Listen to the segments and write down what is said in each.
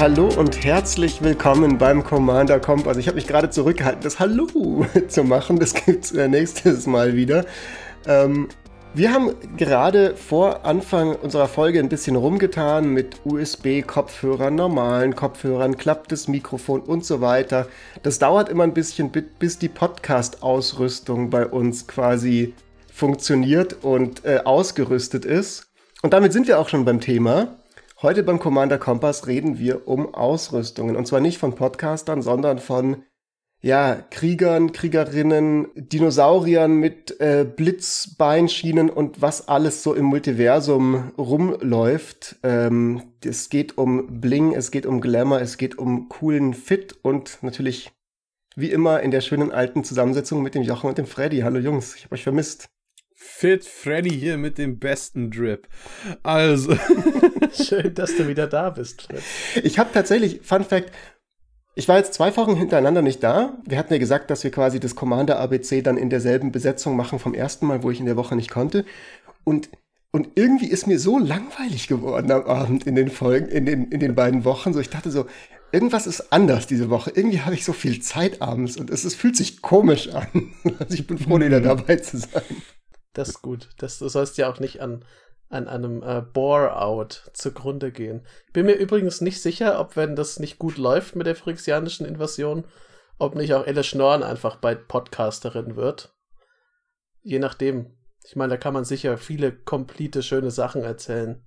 Hallo und herzlich willkommen beim Commander Kompass. Ich habe mich gerade zurückgehalten, das Hallo zu machen. Das gibt es äh, nächstes Mal wieder. Ähm, wir haben gerade vor Anfang unserer Folge ein bisschen rumgetan mit USB-Kopfhörern, normalen Kopfhörern, klapptes Mikrofon und so weiter. Das dauert immer ein bisschen, bis die Podcast-Ausrüstung bei uns quasi funktioniert und äh, ausgerüstet ist. Und damit sind wir auch schon beim Thema. Heute beim Commander Kompass reden wir um Ausrüstungen. Und zwar nicht von Podcastern, sondern von ja, Kriegern, Kriegerinnen, Dinosauriern mit äh, Blitzbeinschienen und was alles so im Multiversum rumläuft. Ähm, es geht um Bling, es geht um Glamour, es geht um coolen Fit und natürlich wie immer in der schönen alten Zusammensetzung mit dem Jochen und dem Freddy. Hallo Jungs, ich habe euch vermisst. Fit Freddy hier mit dem besten Drip. Also. Schön, dass du wieder da bist. Fred. Ich habe tatsächlich, Fun Fact, ich war jetzt zwei Wochen hintereinander nicht da. Wir hatten ja gesagt, dass wir quasi das Commander ABC dann in derselben Besetzung machen vom ersten Mal, wo ich in der Woche nicht konnte. Und, und irgendwie ist mir so langweilig geworden am Abend in den Folgen, in den, in den beiden Wochen. So, ich dachte so, irgendwas ist anders diese Woche. Irgendwie habe ich so viel Zeit abends und es, es fühlt sich komisch an. Also ich bin froh, wieder dabei zu sein. Das ist gut. Das, du sollst ja auch nicht an an einem äh, Bore-out zugrunde gehen. Bin mir übrigens nicht sicher, ob wenn das nicht gut läuft mit der phyrexianischen Invasion, ob nicht auch Elle Schnorren einfach bald Podcasterin wird. Je nachdem. Ich meine, da kann man sicher viele komplette schöne Sachen erzählen.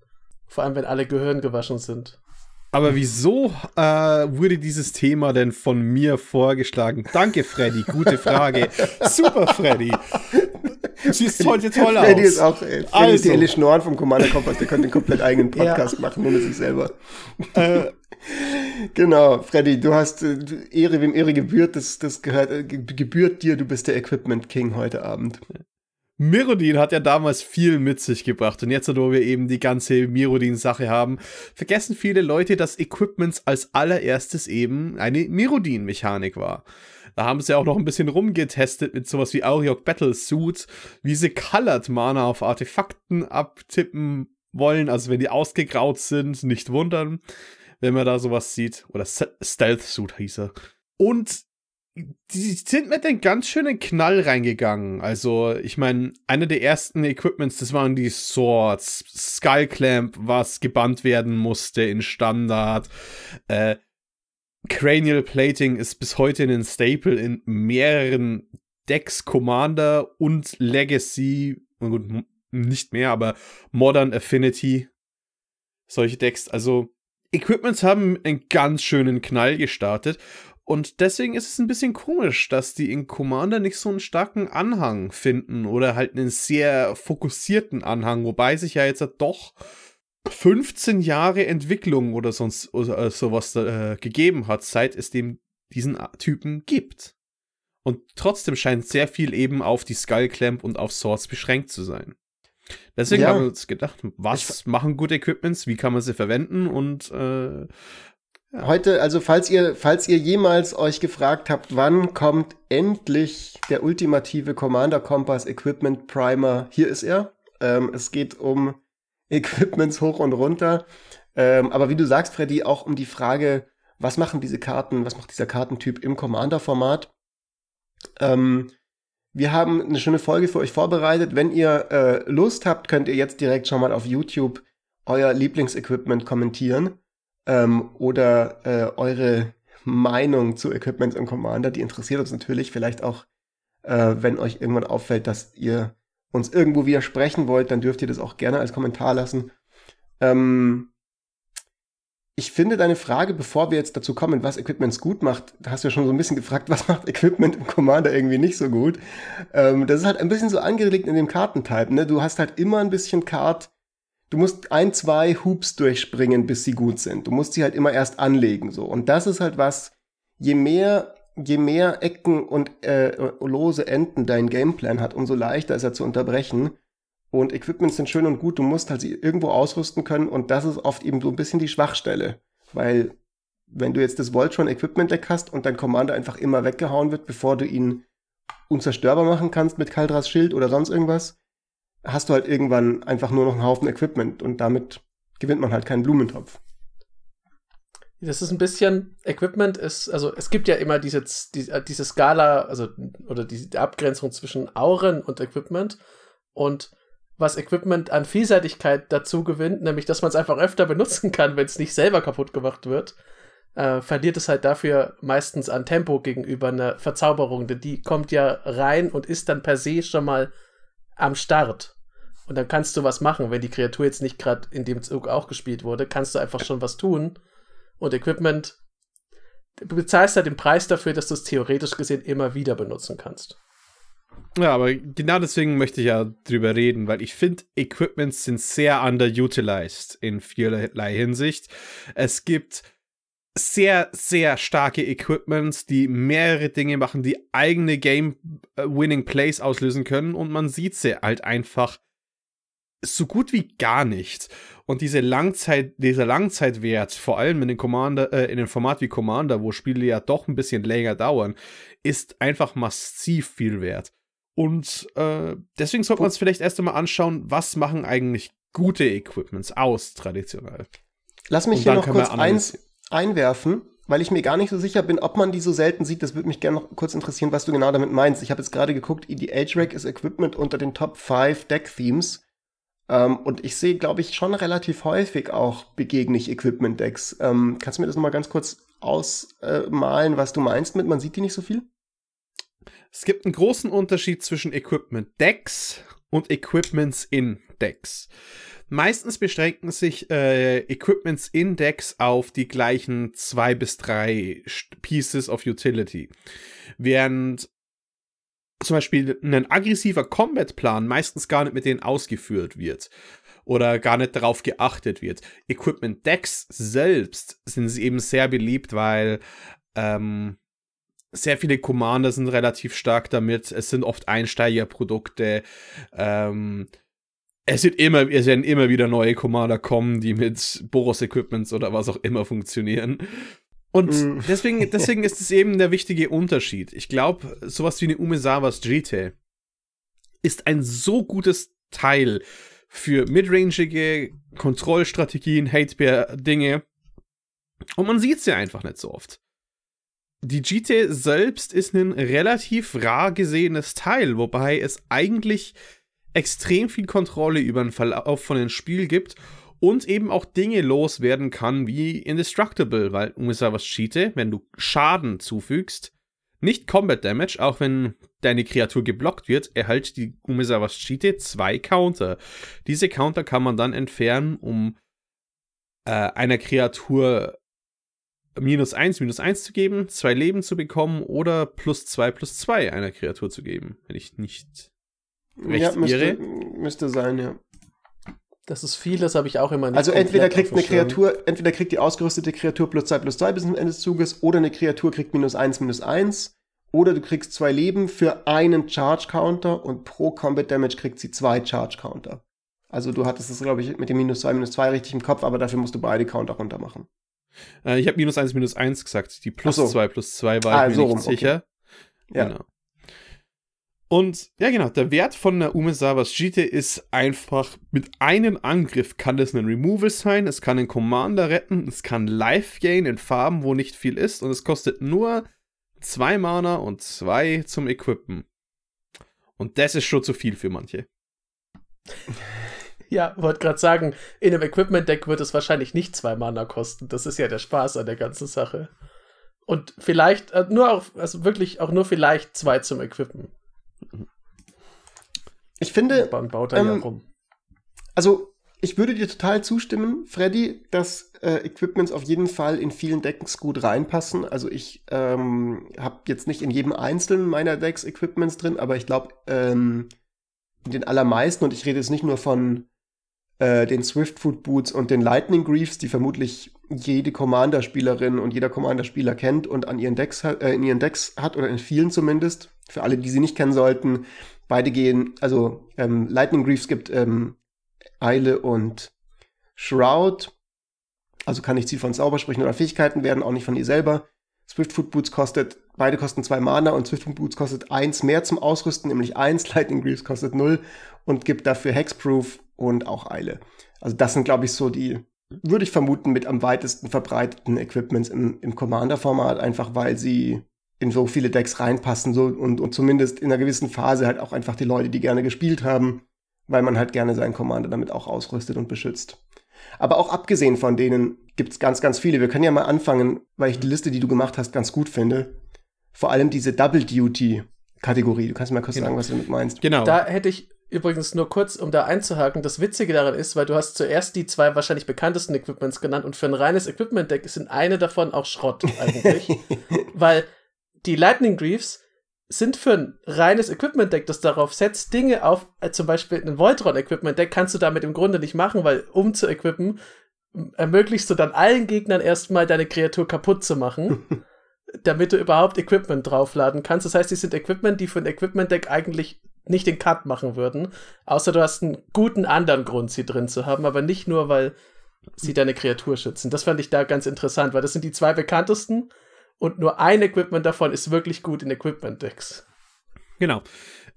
Vor allem, wenn alle Gehirn gewaschen sind. Aber wieso äh, wurde dieses Thema denn von mir vorgeschlagen? Danke, Freddy. Gute Frage. Super, Freddy. Siehst heute toll aus. Freddy ist auch, ey, Freddy also. ist die Elle Schnorren vom Commander Kompass, der könnte einen komplett eigenen Podcast ja. machen, nur mit sich selber. Äh. genau, Freddy, du hast äh, Ehre, wem Ehre gebührt, das, das gehört, äh, gebührt dir, du bist der Equipment King heute Abend. Mirodin hat ja damals viel mit sich gebracht und jetzt, wo wir eben die ganze Mirodin-Sache haben, vergessen viele Leute, dass Equipments als allererstes eben eine Mirodin-Mechanik war. Da haben sie auch noch ein bisschen rumgetestet mit sowas wie Auriok Battle Suit, wie sie Colored Mana auf Artefakten abtippen wollen. Also wenn die ausgegraut sind, nicht wundern, wenn man da sowas sieht. Oder Stealth Suit hieß er. Und die sind mit einem ganz schönen Knall reingegangen. Also, ich meine, einer der ersten Equipments, das waren die Swords, Skullclamp, was gebannt werden musste in Standard. Äh, Cranial Plating ist bis heute ein Staple in mehreren Decks, Commander und Legacy, gut, nicht mehr, aber Modern Affinity. Solche Decks. Also, Equipments haben einen ganz schönen Knall gestartet. Und deswegen ist es ein bisschen komisch, dass die in Commander nicht so einen starken Anhang finden oder halt einen sehr fokussierten Anhang, wobei sich ja jetzt doch 15 Jahre Entwicklung oder sonst oder äh, sowas äh, gegeben hat, seit es dem diesen Typen gibt. Und trotzdem scheint sehr viel eben auf die Skullclamp und auf Swords beschränkt zu sein. Deswegen ja. haben wir uns gedacht, was machen gute Equipments, wie kann man sie verwenden und äh. Heute, also falls ihr, falls ihr jemals euch gefragt habt, wann kommt endlich der ultimative Commander Kompass Equipment Primer, hier ist er. Ähm, es geht um Equipments hoch und runter. Ähm, aber wie du sagst, Freddy, auch um die Frage, was machen diese Karten, was macht dieser Kartentyp im Commander-Format? Ähm, wir haben eine schöne Folge für euch vorbereitet. Wenn ihr äh, Lust habt, könnt ihr jetzt direkt schon mal auf YouTube euer Lieblingsequipment kommentieren ähm, oder äh, eure Meinung zu Equipment im Commander. Die interessiert uns natürlich. Vielleicht auch, äh, wenn euch irgendwann auffällt, dass ihr uns irgendwo widersprechen wollt, dann dürft ihr das auch gerne als Kommentar lassen. Ähm, ich finde deine Frage, bevor wir jetzt dazu kommen, was Equipments gut macht, hast du ja schon so ein bisschen gefragt, was macht Equipment im Commander irgendwie nicht so gut. Ähm, das ist halt ein bisschen so angelegt in dem Kartentype. Ne? Du hast halt immer ein bisschen Card, du musst ein, zwei Hoops durchspringen, bis sie gut sind. Du musst sie halt immer erst anlegen, so. Und das ist halt was, je mehr, je mehr Ecken und äh, lose Enden dein Gameplan hat, umso leichter ist er zu unterbrechen. Und Equipments sind schön und gut, du musst halt sie irgendwo ausrüsten können und das ist oft eben so ein bisschen die Schwachstelle. Weil, wenn du jetzt das Voltron Equipment Deck hast und dein Commander einfach immer weggehauen wird, bevor du ihn unzerstörbar machen kannst mit Kaldras Schild oder sonst irgendwas, hast du halt irgendwann einfach nur noch einen Haufen Equipment und damit gewinnt man halt keinen Blumentopf. Das ist ein bisschen, Equipment ist, also es gibt ja immer diese, die, äh, diese Skala, also, oder die, die Abgrenzung zwischen Auren und Equipment. Und was Equipment an Vielseitigkeit dazu gewinnt, nämlich dass man es einfach öfter benutzen kann, wenn es nicht selber kaputt gemacht wird, äh, verliert es halt dafür meistens an Tempo gegenüber einer Verzauberung, denn die kommt ja rein und ist dann per se schon mal am Start. Und dann kannst du was machen, wenn die Kreatur jetzt nicht gerade in dem Zug auch gespielt wurde, kannst du einfach schon was tun. Und Equipment, du bezahlst halt den Preis dafür, dass du es theoretisch gesehen immer wieder benutzen kannst. Ja, aber genau deswegen möchte ich ja drüber reden, weil ich finde, Equipments sind sehr underutilized in vielerlei Hinsicht. Es gibt sehr, sehr starke Equipments, die mehrere Dinge machen, die eigene Game-Winning Plays auslösen können und man sieht sie halt einfach so gut wie gar nicht. Und diese Langzeit, dieser Langzeitwert, vor allem in den Commander, äh, in dem Format wie Commander, wo Spiele ja doch ein bisschen länger dauern, ist einfach massiv viel wert. Und äh, deswegen sollte man uns vielleicht erst einmal anschauen, was machen eigentlich gute Equipments aus, traditionell. Lass mich hier noch kurz eins einwerfen, weil ich mir gar nicht so sicher bin, ob man die so selten sieht. Das würde mich gerne noch kurz interessieren, was du genau damit meinst. Ich habe jetzt gerade geguckt, EDH Rack ist Equipment unter den Top 5 Deck-Themes. Ähm, und ich sehe, glaube ich, schon relativ häufig auch begegne ich Equipment-Decks. Ähm, kannst du mir das nochmal ganz kurz ausmalen, was du meinst mit, man sieht die nicht so viel? Es gibt einen großen Unterschied zwischen Equipment Decks und Equipments in Decks. Meistens beschränken sich äh, Equipments in Decks auf die gleichen zwei bis drei Pieces of Utility. Während zum Beispiel ein aggressiver Combat-Plan meistens gar nicht mit denen ausgeführt wird oder gar nicht darauf geachtet wird. Equipment Decks selbst sind sie eben sehr beliebt, weil ähm, sehr viele Commander sind relativ stark damit. Es sind oft Einsteigerprodukte. Ähm, es wird immer, es werden immer wieder neue Commander kommen, die mit Boros-Equipments oder was auch immer funktionieren. Und mm. deswegen, deswegen ist es eben der wichtige Unterschied. Ich glaube, sowas wie eine Umezawas Jite ist ein so gutes Teil für midrangige Kontrollstrategien, Hatebear-Dinge. Und man sieht sie einfach nicht so oft die GT selbst ist ein relativ rar gesehenes Teil, wobei es eigentlich extrem viel Kontrolle über den Verlauf von dem Spiel gibt und eben auch Dinge loswerden kann wie Indestructible, weil ungefähr was Cheate, wenn du Schaden zufügst, nicht Combat Damage, auch wenn deine Kreatur geblockt wird, erhält die Umesawas Cheate zwei Counter. Diese Counter kann man dann entfernen, um äh, einer Kreatur minus 1, minus 1 zu geben, zwei Leben zu bekommen oder plus 2, plus 2 einer Kreatur zu geben, wenn ich nicht recht ja, müsste, irre. müsste sein, ja. Das ist viel, das habe ich auch immer nicht. Also entweder kriegt eine Kreatur, entweder kriegt die ausgerüstete Kreatur plus 2 plus 2 bis zum Ende des Zuges oder eine Kreatur kriegt minus 1 minus 1 oder du kriegst zwei Leben für einen Charge Counter und pro Combat Damage kriegt sie zwei Charge Counter. Also du hattest es, glaube ich, mit dem minus 2 minus 2 richtig im Kopf, aber dafür musst du beide Counter runter machen. Äh, ich habe minus 1, minus 1 gesagt. Die plus 2 so. plus 2 war ah, ich mir so nicht rum, sicher. Okay. Ja. Genau. Und ja, genau, der Wert von der Umesabas Jite ist einfach, mit einem Angriff kann das ein Removal sein, es kann einen Commander retten, es kann Life Gain in Farben, wo nicht viel ist, und es kostet nur zwei Mana und zwei zum Equippen. Und das ist schon zu viel für manche. Ja, wollte gerade sagen, in einem Equipment-Deck wird es wahrscheinlich nicht zwei Mana kosten. Das ist ja der Spaß an der ganzen Sache. Und vielleicht, äh, nur auch, also wirklich auch nur vielleicht zwei zum Equippen. Ich finde. Man baut da ähm, ja rum. Also, ich würde dir total zustimmen, Freddy, dass äh, Equipments auf jeden Fall in vielen Decks gut reinpassen. Also ich ähm, habe jetzt nicht in jedem einzelnen meiner Decks Equipments drin, aber ich glaube, ähm, in den allermeisten, und ich rede jetzt nicht nur von äh, den Swiftfoot Boots und den Lightning Griefs, die vermutlich jede Commander-Spielerin und jeder Commander-Spieler kennt und an ihren Decks, äh, in ihren Decks hat oder in vielen zumindest. Für alle, die sie nicht kennen sollten, beide gehen, also ähm, Lightning Griefs gibt ähm, Eile und Shroud. Also kann nicht Ziel von Zaubersprüchen oder Fähigkeiten werden, auch nicht von ihr selber. Swiftfoot Boots kostet, beide kosten zwei Mana und Swiftfoot Boots kostet eins mehr zum Ausrüsten, nämlich eins. Lightning Greaves kostet null und gibt dafür Hexproof und auch Eile. Also das sind, glaube ich, so die würde ich vermuten, mit am weitesten verbreiteten Equipments im, im Commander-Format, einfach weil sie in so viele Decks reinpassen so, und, und zumindest in einer gewissen Phase halt auch einfach die Leute, die gerne gespielt haben, weil man halt gerne seinen Commander damit auch ausrüstet und beschützt. Aber auch abgesehen von denen gibt's ganz, ganz viele. Wir können ja mal anfangen, weil ich die Liste, die du gemacht hast, ganz gut finde. Vor allem diese Double Duty Kategorie. Du kannst mal kurz genau. sagen, was du damit meinst. Genau. Da hätte ich übrigens nur kurz, um da einzuhaken, das Witzige daran ist, weil du hast zuerst die zwei wahrscheinlich bekanntesten Equipments genannt und für ein reines Equipment-Deck sind eine davon auch Schrott eigentlich. weil die Lightning Greaves sind für ein reines Equipment-Deck, das darauf setzt, Dinge auf, äh, zum Beispiel ein Voltron-Equipment-Deck kannst du damit im Grunde nicht machen, weil um zu equippen, ermöglichst du dann allen Gegnern erstmal deine Kreatur kaputt zu machen, damit du überhaupt Equipment draufladen kannst. Das heißt, die sind Equipment, die für ein Equipment-Deck eigentlich nicht den Cut machen würden, außer du hast einen guten anderen Grund, sie drin zu haben, aber nicht nur, weil sie deine Kreatur schützen. Das fand ich da ganz interessant, weil das sind die zwei bekanntesten und nur ein Equipment davon ist wirklich gut in Equipment-Decks. Genau.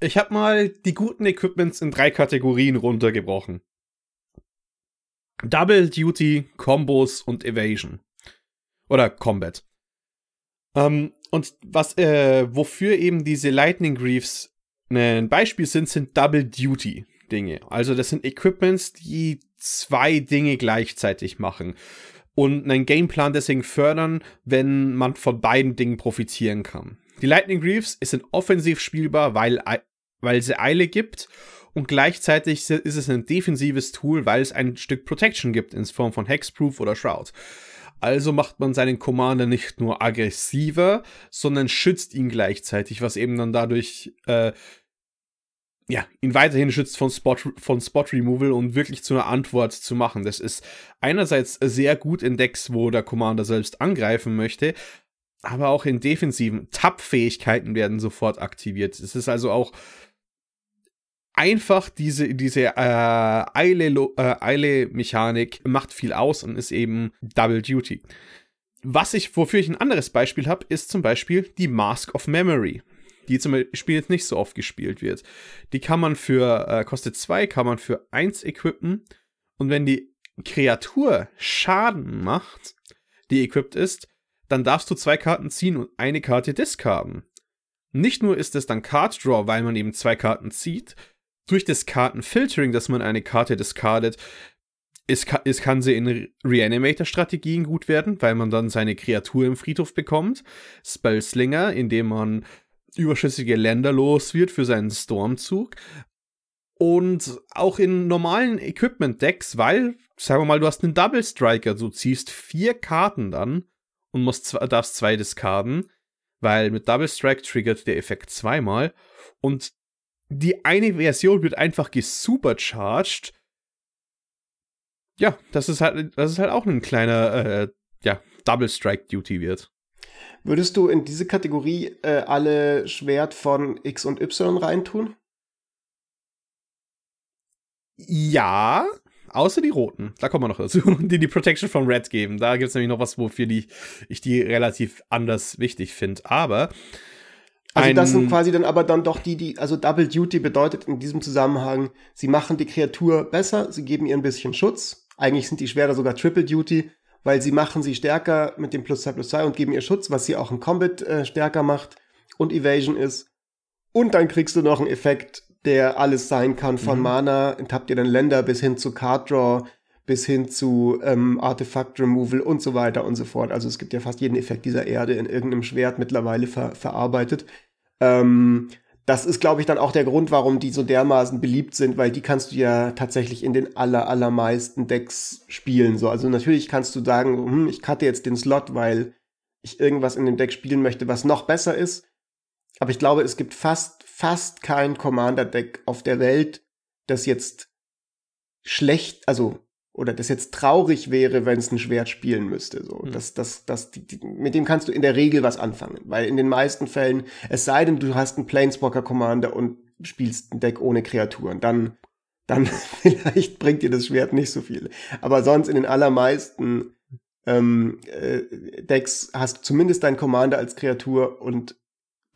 Ich habe mal die guten Equipments in drei Kategorien runtergebrochen. Double Duty, Combos und Evasion. Oder Combat. Ähm, und was, äh, wofür eben diese Lightning Greaves ein Beispiel sind, sind Double Duty Dinge. Also das sind Equipments, die zwei Dinge gleichzeitig machen und einen Gameplan deswegen fördern, wenn man von beiden Dingen profitieren kann. Die Lightning Greaves sind offensiv spielbar, weil, weil sie Eile gibt und gleichzeitig ist es ein defensives Tool, weil es ein Stück Protection gibt in Form von Hexproof oder Shroud. Also macht man seinen Commander nicht nur aggressiver, sondern schützt ihn gleichzeitig, was eben dann dadurch äh, ja, ihn weiterhin schützt von Spot, von Spot Removal und wirklich zu einer Antwort zu machen. Das ist einerseits sehr gut in Decks, wo der Commander selbst angreifen möchte, aber auch in defensiven Tap-Fähigkeiten werden sofort aktiviert. Es ist also auch einfach diese, diese äh, Eile-Mechanik äh, macht viel aus und ist eben Double Duty. Was ich, wofür ich ein anderes Beispiel habe, ist zum Beispiel die Mask of Memory die zum Beispiel jetzt nicht so oft gespielt wird. Die kann man für, äh, kostet 2, kann man für 1 equippen. Und wenn die Kreatur Schaden macht, die equipped ist, dann darfst du zwei Karten ziehen und eine Karte discarden. Nicht nur ist es dann Card Draw, weil man eben zwei Karten zieht, durch das Kartenfiltering, dass man eine Karte discardet, kann, es kann sie in Reanimator-Strategien gut werden, weil man dann seine Kreatur im Friedhof bekommt. Spellslinger, indem man überschüssige Länder los wird für seinen Stormzug. Und auch in normalen Equipment-Decks, weil, sagen wir mal, du hast einen Double Striker, du ziehst vier Karten dann und musst, darfst zwei diskarden, weil mit Double Strike triggert der Effekt zweimal. Und die eine Version wird einfach gesupercharged. Ja, das ist halt, das ist halt auch ein kleiner, äh, ja, Double Strike Duty wird. Würdest du in diese Kategorie äh, alle Schwert von X und Y reintun? Ja, außer die roten. Da kommen wir noch dazu, die die Protection von Red geben. Da gibt es nämlich noch was, wofür die, ich die relativ anders wichtig finde. Aber. Also das sind quasi dann aber dann doch die, die, also Double Duty bedeutet in diesem Zusammenhang, sie machen die Kreatur besser, sie geben ihr ein bisschen Schutz. Eigentlich sind die Schwerter sogar Triple Duty weil sie machen sie stärker mit dem Plus 2 Plus 2 und geben ihr Schutz, was sie auch im Combat äh, stärker macht und Evasion ist. Und dann kriegst du noch einen Effekt, der alles sein kann, von mhm. Mana, enttappt ihr dann Länder bis hin zu Card Draw, bis hin zu ähm, Artifact Removal und so weiter und so fort. Also es gibt ja fast jeden Effekt dieser Erde in irgendeinem Schwert mittlerweile ver verarbeitet. Ähm, das ist, glaube ich, dann auch der Grund, warum die so dermaßen beliebt sind, weil die kannst du ja tatsächlich in den aller, allermeisten Decks spielen. So, also natürlich kannst du sagen, hm, ich cutte jetzt den Slot, weil ich irgendwas in dem Deck spielen möchte, was noch besser ist. Aber ich glaube, es gibt fast, fast kein Commander-Deck auf der Welt, das jetzt schlecht, also oder das jetzt traurig wäre, wenn es ein Schwert spielen müsste. So, mhm. das, das, das, die, die, mit dem kannst du in der Regel was anfangen, weil in den meisten Fällen, es sei denn, du hast einen Planeswalker Commander und spielst ein Deck ohne Kreaturen, dann, dann vielleicht bringt dir das Schwert nicht so viel. Aber sonst in den allermeisten ähm, äh, Decks hast du zumindest deinen Commander als Kreatur und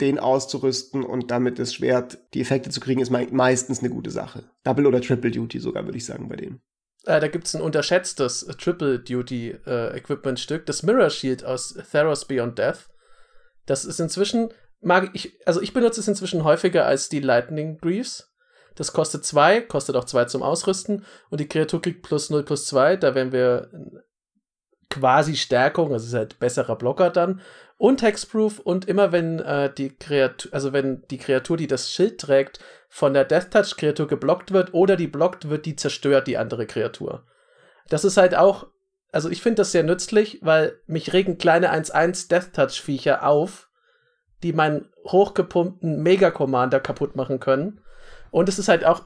den auszurüsten und damit das Schwert die Effekte zu kriegen, ist meistens eine gute Sache. Double oder Triple Duty sogar, würde ich sagen, bei denen. Äh, da gibt es ein unterschätztes Triple Duty äh, Equipment Stück, das Mirror Shield aus Theros Beyond Death. Das ist inzwischen, mag ich, also ich benutze es inzwischen häufiger als die Lightning Greaves. Das kostet zwei, kostet auch zwei zum Ausrüsten und die Kreatur kriegt plus 0 plus 2, da werden wir quasi Stärkung, also ist halt besserer Blocker dann und Hexproof und immer wenn äh, die Kreatur, also wenn die Kreatur, die das Schild trägt, von der Death Touch Kreatur geblockt wird oder die blockt wird, die zerstört die andere Kreatur. Das ist halt auch, also ich finde das sehr nützlich, weil mich regen kleine 1-1 Death Touch Viecher auf, die meinen hochgepumpten Mega Commander kaputt machen können. Und es ist halt auch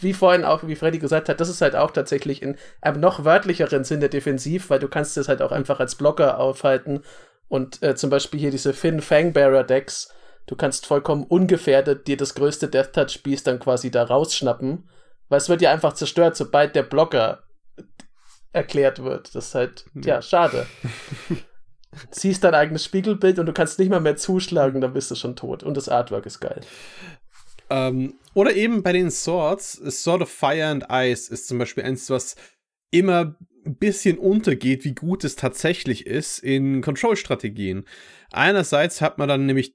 wie vorhin auch, wie Freddy gesagt hat, das ist halt auch tatsächlich in einem noch wörtlicheren Sinne defensiv, weil du kannst es halt auch einfach als Blocker aufhalten und äh, zum Beispiel hier diese Finn Fangbearer Decks, du kannst vollkommen ungefährdet dir das größte Death Touch Beast dann quasi da rausschnappen, weil es wird ja einfach zerstört, sobald der Blocker erklärt wird. Das ist halt, ja, schade. Siehst dein eigenes Spiegelbild und du kannst nicht mal mehr zuschlagen, dann bist du schon tot. Und das Artwork ist geil. Ähm, oder eben bei den Swords, Sword of Fire and Ice ist zum Beispiel eins, was immer ein bisschen untergeht, wie gut es tatsächlich ist in Control-Strategien. Einerseits hat man dann nämlich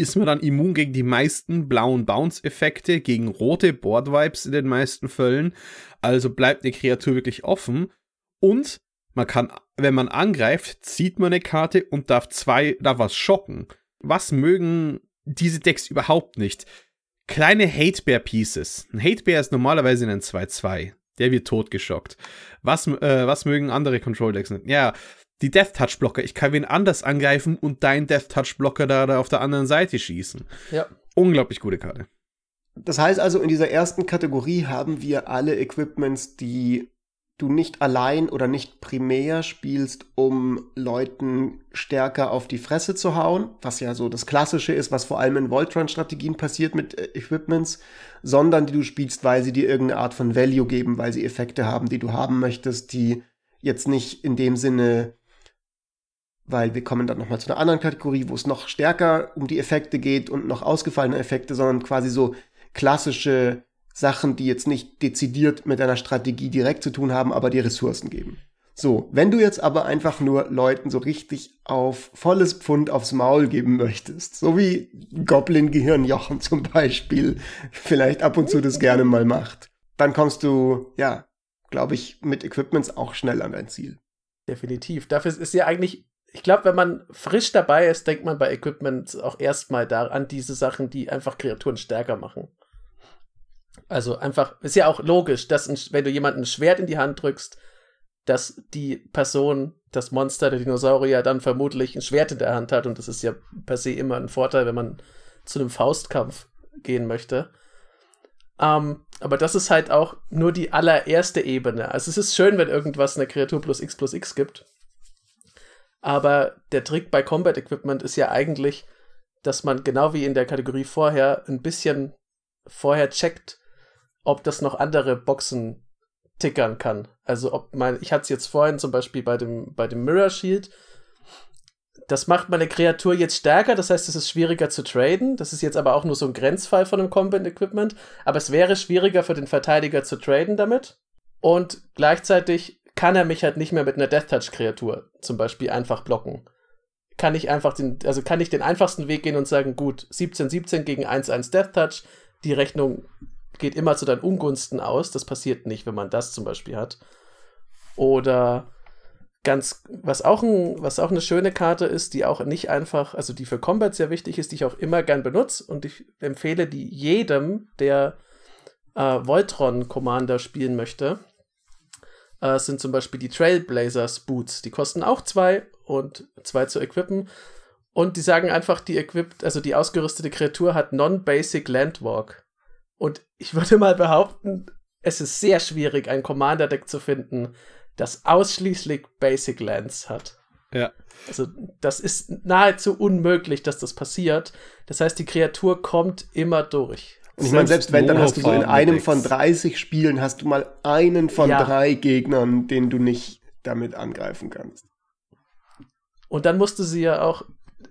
ist man dann immun gegen die meisten blauen Bounce-Effekte, gegen rote Board-Vibes in den meisten Fällen. Also bleibt eine Kreatur wirklich offen. Und man kann, wenn man angreift, zieht man eine Karte und darf zwei, darf was schocken. Was mögen diese Decks überhaupt nicht? Kleine Hate-Bear-Pieces. Ein Hate-Bear ist normalerweise ein 2-2. Der wird totgeschockt. Was, äh, was mögen andere Control-Decks nicht? Ja, die Death-Touch-Blocker. Ich kann wen anders angreifen und dein Death-Touch-Blocker da, da auf der anderen Seite schießen. Ja. Unglaublich gute Karte. Das heißt also, in dieser ersten Kategorie haben wir alle Equipments, die du nicht allein oder nicht primär spielst, um Leuten stärker auf die Fresse zu hauen, was ja so das Klassische ist, was vor allem in Voltron-Strategien passiert mit äh, Equipments, sondern die du spielst, weil sie dir irgendeine Art von Value geben, weil sie Effekte haben, die du haben möchtest, die jetzt nicht in dem Sinne, weil wir kommen dann nochmal zu einer anderen Kategorie, wo es noch stärker um die Effekte geht und noch ausgefallene Effekte, sondern quasi so klassische Sachen, die jetzt nicht dezidiert mit deiner Strategie direkt zu tun haben, aber dir Ressourcen geben. So, wenn du jetzt aber einfach nur Leuten so richtig auf volles Pfund aufs Maul geben möchtest, so wie Goblin-Gehirnjochen zum Beispiel vielleicht ab und zu das gerne mal macht, dann kommst du, ja, glaube ich, mit Equipments auch schnell an dein Ziel. Definitiv. Dafür ist ja eigentlich, ich glaube, wenn man frisch dabei ist, denkt man bei Equipments auch erstmal da an diese Sachen, die einfach Kreaturen stärker machen. Also einfach, ist ja auch logisch, dass ein, wenn du jemandem ein Schwert in die Hand drückst, dass die Person, das Monster, der Dinosaurier, dann vermutlich ein Schwert in der Hand hat. Und das ist ja per se immer ein Vorteil, wenn man zu einem Faustkampf gehen möchte. Ähm, aber das ist halt auch nur die allererste Ebene. Also es ist schön, wenn irgendwas eine Kreatur plus X plus X gibt. Aber der Trick bei Combat Equipment ist ja eigentlich, dass man genau wie in der Kategorie vorher ein bisschen vorher checkt, ob das noch andere Boxen tickern kann. Also ob mein, ich hatte es jetzt vorhin zum Beispiel bei dem, bei dem Mirror Shield. Das macht meine Kreatur jetzt stärker, das heißt, es ist schwieriger zu traden. Das ist jetzt aber auch nur so ein Grenzfall von einem Combat Equipment. Aber es wäre schwieriger für den Verteidiger zu traden damit. Und gleichzeitig kann er mich halt nicht mehr mit einer Death Touch Kreatur zum Beispiel einfach blocken. Kann ich einfach den, also kann ich den einfachsten Weg gehen und sagen, gut, 17-17 gegen 1-1 Death Touch, die Rechnung geht immer zu deinen Ungunsten aus. Das passiert nicht, wenn man das zum Beispiel hat. Oder ganz, was auch, ein, was auch eine schöne Karte ist, die auch nicht einfach, also die für Combat sehr wichtig ist, die ich auch immer gern benutze und ich empfehle die jedem, der äh, Voltron Commander spielen möchte, äh, sind zum Beispiel die Trailblazers Boots. Die kosten auch zwei und zwei zu equippen. Und die sagen einfach, die equipped, also die ausgerüstete Kreatur hat Non-Basic Landwalk. Und ich würde mal behaupten, es ist sehr schwierig, ein Commander-Deck zu finden, das ausschließlich Basic Lands hat. Ja. Also, das ist nahezu unmöglich, dass das passiert. Das heißt, die Kreatur kommt immer durch. Und ich meine, selbst wenn, dann hast du so in einem von 30 Spielen hast du mal einen von ja. drei Gegnern, den du nicht damit angreifen kannst. Und dann musst du sie ja auch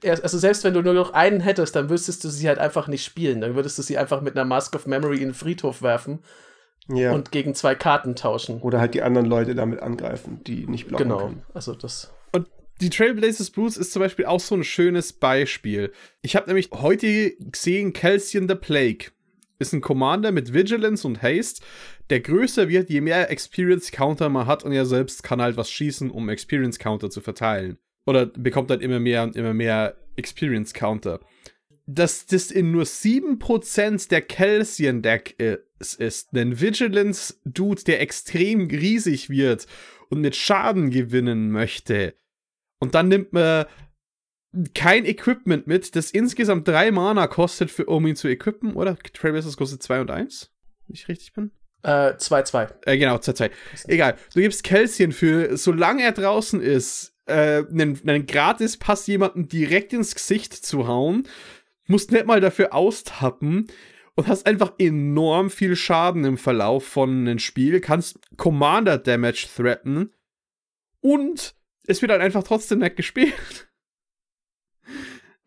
also selbst wenn du nur noch einen hättest, dann wüsstest du sie halt einfach nicht spielen. Dann würdest du sie einfach mit einer Mask of Memory in den Friedhof werfen ja. und gegen zwei Karten tauschen. Oder halt die anderen Leute damit angreifen, die nicht blocken genau. können. Genau, also das. Und die Trailblazers Boots ist zum Beispiel auch so ein schönes Beispiel. Ich habe nämlich heute gesehen, Calcium the Plague ist ein Commander mit Vigilance und Haste, der größer wird, je mehr Experience Counter man hat und er selbst kann halt was schießen, um Experience Counter zu verteilen. Oder bekommt halt immer mehr und immer mehr Experience Counter. Dass das in nur 7% der Calcium Deck ist, ist ein Vigilance Dude, der extrem riesig wird und mit Schaden gewinnen möchte. Und dann nimmt man kein Equipment mit, das insgesamt drei Mana kostet, für, um ihn zu equippen, oder? Trailblazers kostet 2 und 1, wenn ich richtig bin. 2-2. Äh, äh, genau, 2-2. Egal. Du gibst Calcium für, solange er draußen ist, äh, einen, einen Gratis-Pass jemanden direkt ins Gesicht zu hauen. Musst nicht mal dafür austappen und hast einfach enorm viel Schaden im Verlauf von einem Spiel. Kannst Commander-Damage threaten und es wird halt einfach trotzdem nicht gespielt.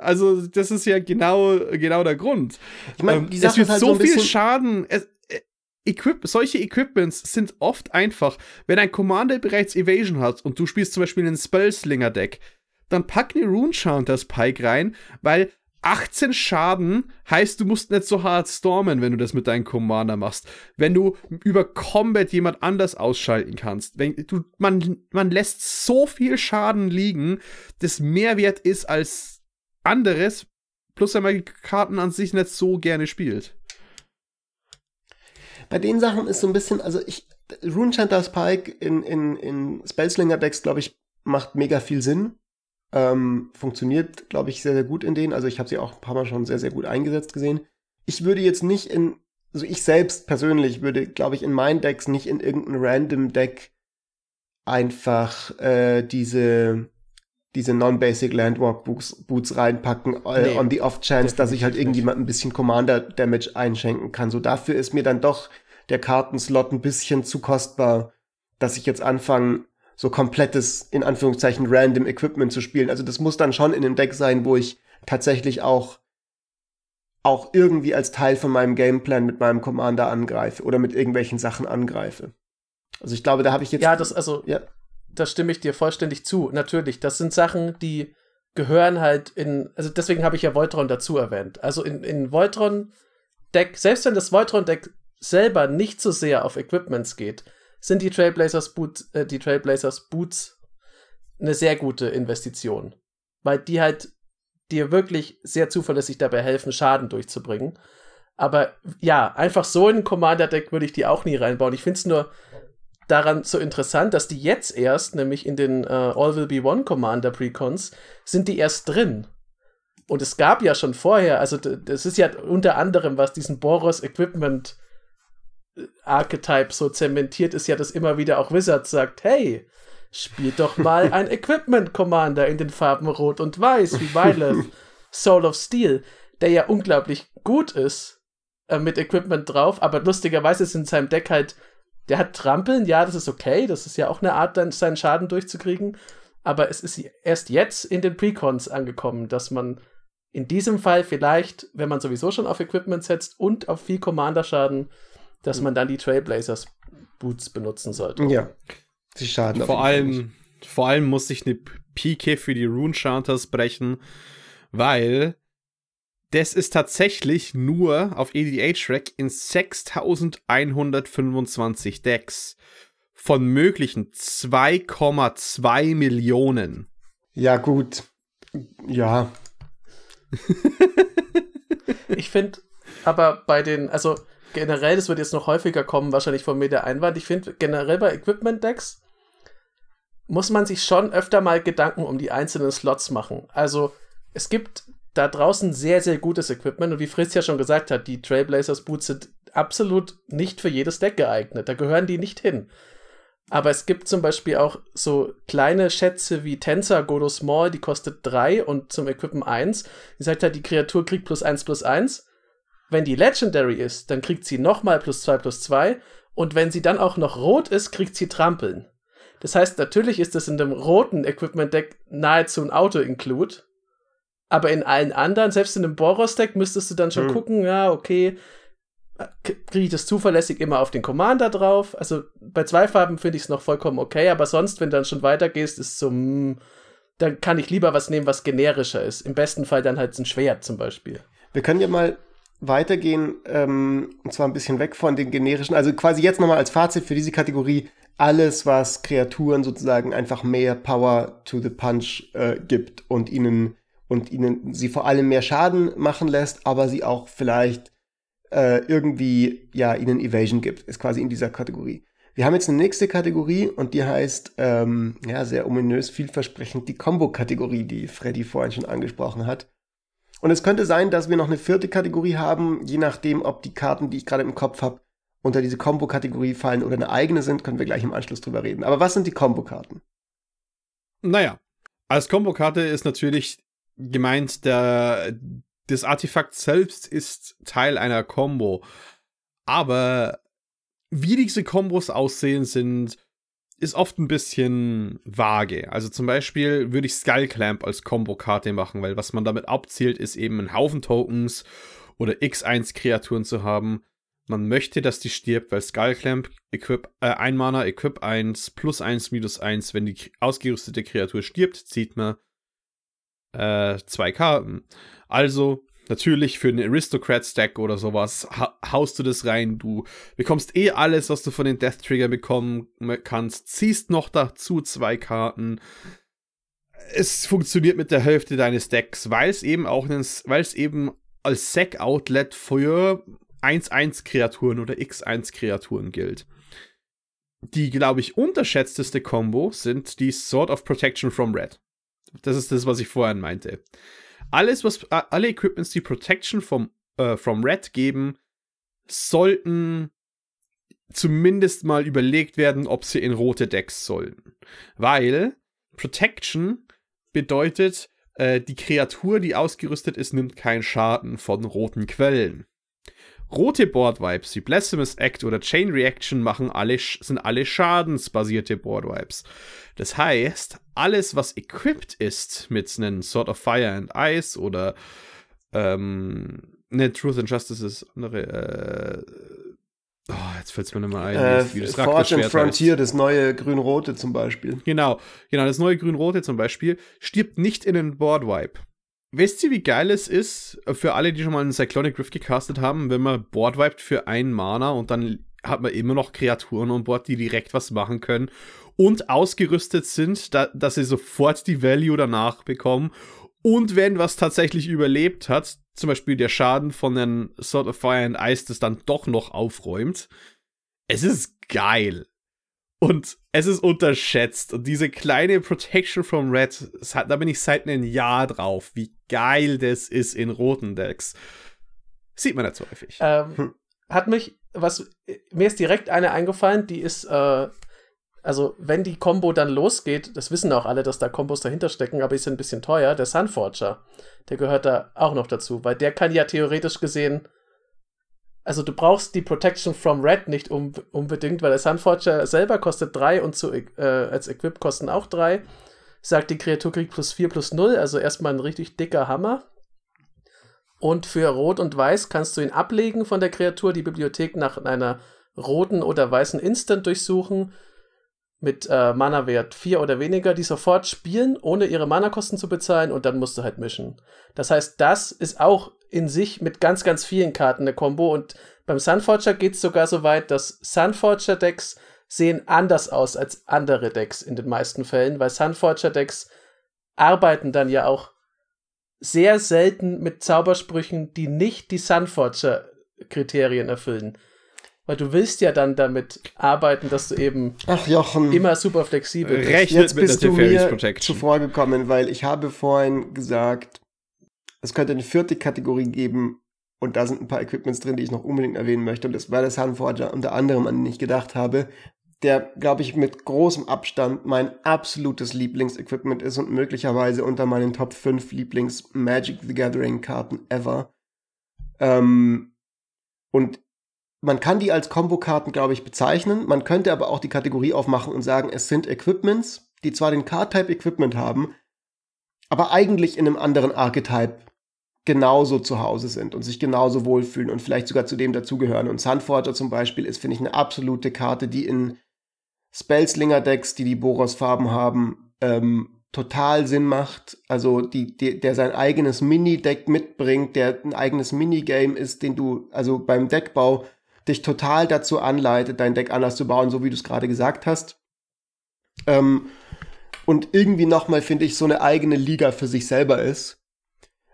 Also, das ist ja genau, genau der Grund. Ich meine, ähm, es wird halt so, so viel Schaden. Es, äh, Equip solche Equipments sind oft einfach, wenn ein Commander bereits Evasion hat und du spielst zum Beispiel einen Spellslinger-Deck, dann pack eine Rune Chanters Pike rein, weil 18 Schaden heißt, du musst nicht so hart stormen, wenn du das mit deinem Commander machst. Wenn du über Combat jemand anders ausschalten kannst. Wenn du, man, man lässt so viel Schaden liegen, das mehr wert ist als anderes, plus er die Karten an sich nicht so gerne spielt. Bei den Sachen ist so ein bisschen, also ich, Runechanter Spike in, in, in Spellslinger Decks, glaube ich, macht mega viel Sinn. Ähm, funktioniert, glaube ich, sehr, sehr gut in denen. Also ich habe sie auch ein paar Mal schon sehr, sehr gut eingesetzt gesehen. Ich würde jetzt nicht in, also ich selbst persönlich würde, glaube ich, in meinen Decks nicht in irgendein random Deck einfach äh, diese diese Non-Basic Landwalk Boots, Boots reinpacken, äh, nee, on the off chance, dass ich halt irgendjemand ein bisschen Commander Damage einschenken kann. So dafür ist mir dann doch der Kartenslot ein bisschen zu kostbar, dass ich jetzt anfange, so komplettes, in Anführungszeichen, random Equipment zu spielen. Also das muss dann schon in einem Deck sein, wo ich tatsächlich auch auch irgendwie als Teil von meinem Gameplan mit meinem Commander angreife oder mit irgendwelchen Sachen angreife. Also ich glaube, da habe ich jetzt. Ja, das, also, ja da stimme ich dir vollständig zu. Natürlich, das sind Sachen, die gehören halt in, also deswegen habe ich ja Voltron dazu erwähnt. Also in, in Voltron Deck, selbst wenn das Voltron Deck selber nicht so sehr auf Equipments geht, sind die Trailblazers Boots, äh, die Trailblazers Boots eine sehr gute Investition. Weil die halt dir wirklich sehr zuverlässig dabei helfen, Schaden durchzubringen. Aber ja, einfach so in ein Commander-Deck würde ich die auch nie reinbauen. Ich finde es nur daran so interessant, dass die jetzt erst, nämlich in den äh, All Will Be One Commander Precons, sind die erst drin. Und es gab ja schon vorher, also das ist ja unter anderem, was diesen Boros Equipment äh, Archetype so zementiert, ist ja, dass immer wieder auch Wizard sagt, hey, spielt doch mal ein Equipment Commander in den Farben Rot und Weiß, wie Violet, Soul of Steel, der ja unglaublich gut ist äh, mit Equipment drauf, aber lustigerweise ist in seinem Deck halt der hat Trampeln, ja, das ist okay. Das ist ja auch eine Art, dann seinen Schaden durchzukriegen. Aber es ist erst jetzt in den Precons angekommen, dass man in diesem Fall vielleicht, wenn man sowieso schon auf Equipment setzt und auf viel Commander-Schaden, dass man dann die Trailblazers Boots benutzen sollte. Ja. Sie schaden. Vor allem, vor allem muss ich eine PK für die Rune Chanters brechen, weil das ist tatsächlich nur auf EDH-Rack in 6125 Decks von möglichen 2,2 Millionen. Ja, gut. Ja. ich finde aber bei den, also generell, das wird jetzt noch häufiger kommen, wahrscheinlich von mir der Einwand. Ich finde generell bei Equipment-Decks muss man sich schon öfter mal Gedanken um die einzelnen Slots machen. Also es gibt da draußen sehr, sehr gutes Equipment. Und wie Fritz ja schon gesagt hat, die Trailblazers Boots sind absolut nicht für jedes Deck geeignet. Da gehören die nicht hin. Aber es gibt zum Beispiel auch so kleine Schätze wie Tensor Godo Small, die kostet 3 und zum Equippen 1. Die sagt halt, die Kreatur kriegt plus 1 plus 1. Wenn die Legendary ist, dann kriegt sie nochmal plus 2 plus 2. Und wenn sie dann auch noch rot ist, kriegt sie Trampeln. Das heißt, natürlich ist das in dem roten Equipment-Deck nahezu ein Auto-Include, aber in allen anderen, selbst in einem Boros-Deck, müsstest du dann schon mhm. gucken, ja, okay, kriege ich das zuverlässig immer auf den Commander drauf. Also bei zwei Farben finde ich es noch vollkommen okay, aber sonst, wenn du dann schon weitergehst, ist so, mh, dann kann ich lieber was nehmen, was generischer ist. Im besten Fall dann halt ein Schwert zum Beispiel. Wir können ja mal weitergehen, ähm, und zwar ein bisschen weg von den generischen, also quasi jetzt nochmal als Fazit für diese Kategorie, alles, was Kreaturen sozusagen einfach mehr Power to the Punch äh, gibt und ihnen und ihnen sie vor allem mehr Schaden machen lässt, aber sie auch vielleicht äh, irgendwie ja ihnen Evasion gibt, ist quasi in dieser Kategorie. Wir haben jetzt eine nächste Kategorie und die heißt, ähm, ja, sehr ominös, vielversprechend, die Combo-Kategorie, die Freddy vorhin schon angesprochen hat. Und es könnte sein, dass wir noch eine vierte Kategorie haben, je nachdem, ob die Karten, die ich gerade im Kopf habe, unter diese Combo-Kategorie fallen oder eine eigene sind, können wir gleich im Anschluss drüber reden. Aber was sind die Combo-Karten? Naja, als Combo-Karte ist natürlich gemeint, der, das Artefakt selbst ist Teil einer Combo. Aber wie diese Kombos aussehen, sind, ist oft ein bisschen vage. Also zum Beispiel würde ich Skull Clamp als Combo-Karte machen, weil was man damit abzielt, ist eben einen Haufen Tokens oder X1-Kreaturen zu haben. Man möchte, dass die stirbt, weil Skull Clamp Equip, äh, ein Mana, Equip 1, plus 1, minus 1. Wenn die ausgerüstete Kreatur stirbt, zieht man äh, zwei Karten. Also Natürlich für einen Aristocrat-Stack oder sowas ha haust du das rein. Du bekommst eh alles, was du von den Death Trigger bekommen kannst. Ziehst noch dazu zwei Karten. Es funktioniert mit der Hälfte deines Decks, weil es eben auch weil es eben als Sack-Outlet für 1-1-Kreaturen oder X1-Kreaturen gilt. Die, glaube ich, unterschätzteste Combo sind die Sword of Protection from Red. Das ist das, was ich vorhin meinte. Alles, was alle Equipments, die Protection vom, äh, from Red geben, sollten zumindest mal überlegt werden, ob sie in rote Decks sollen. Weil Protection bedeutet, äh, die Kreatur, die ausgerüstet ist, nimmt keinen Schaden von roten Quellen. Rote Board-Vibes wie Blasphemous Act oder Chain Reaction machen alle, sind alle schadensbasierte Board-Vibes. Das heißt, alles, was equipped ist mit einem Sort of Fire and Ice oder ähm, ne, Truth and Justice ist andere, äh, Oh, jetzt fällt es mir nicht mehr ein, äh, wie das Forge and Frontier, heißt. das neue Grün-Rote zum Beispiel. Genau, genau, das neue Grün-Rote zum Beispiel stirbt nicht in den Board-Wipe. Wisst ihr, wie geil es ist, für alle, die schon mal einen Cyclonic Rift gecastet haben, wenn man Board wiped für einen Mana und dann hat man immer noch Kreaturen an Bord, die direkt was machen können und ausgerüstet sind, da, dass sie sofort die Value danach bekommen. Und wenn was tatsächlich überlebt hat, zum Beispiel der Schaden von einem Sort of Fire and Ice, das dann doch noch aufräumt, es ist geil. Und es ist unterschätzt. Und diese kleine Protection from Red, hat, da bin ich seit einem Jahr drauf, wie geil das ist in roten Decks. Sieht man nicht so häufig. Ähm, hm. Hat mich, was, mir ist direkt eine eingefallen, die ist, äh, also wenn die Combo dann losgeht, das wissen auch alle, dass da Kombos dahinter stecken, aber ist ein bisschen teuer, der Sunforger, der gehört da auch noch dazu, weil der kann ja theoretisch gesehen also du brauchst die Protection from Red nicht um, unbedingt, weil der Sunforger selber kostet 3 und zu, äh, als Equip kosten auch 3. Sagt, die Kreatur kriegt plus 4 plus 0, also erstmal ein richtig dicker Hammer. Und für Rot und Weiß kannst du ihn ablegen von der Kreatur, die Bibliothek nach einer roten oder weißen Instant durchsuchen mit äh, Mana-Wert 4 oder weniger, die sofort spielen, ohne ihre Mana-Kosten zu bezahlen und dann musst du halt mischen. Das heißt, das ist auch in sich mit ganz, ganz vielen Karten eine Combo und beim Sunforger geht es sogar so weit, dass Sunforger-Decks sehen anders aus als andere Decks in den meisten Fällen, weil Sunforger-Decks arbeiten dann ja auch sehr selten mit Zaubersprüchen, die nicht die Sunforger-Kriterien erfüllen. Weil du willst ja dann damit arbeiten, dass du eben Ach, Jochen, immer super flexibel bist. Rechnet Jetzt bist du mir zuvor gekommen, weil ich habe vorhin gesagt, es könnte eine vierte Kategorie geben und da sind ein paar Equipments drin, die ich noch unbedingt erwähnen möchte. Und das war das Handforger unter anderem, an den ich gedacht habe, der, glaube ich, mit großem Abstand mein absolutes Lieblingsequipment ist und möglicherweise unter meinen Top 5 Lieblings Magic the Gathering Karten ever. Ähm, und man kann die als Combo-Karten, glaube ich, bezeichnen. Man könnte aber auch die Kategorie aufmachen und sagen, es sind Equipments, die zwar den Card-Type Equipment haben, aber eigentlich in einem anderen Archetype genauso zu Hause sind und sich genauso wohlfühlen und vielleicht sogar zu dem dazugehören. Und Sunforger zum Beispiel ist, finde ich, eine absolute Karte, die in Spellslinger-Decks, die die Boros-Farben haben, ähm, total Sinn macht. Also die, die, der sein eigenes Mini-Deck mitbringt, der ein eigenes Minigame ist, den du also beim Deckbau dich total dazu anleitet, dein Deck anders zu bauen, so wie du es gerade gesagt hast. Ähm, und irgendwie nochmal, finde ich, so eine eigene Liga für sich selber ist.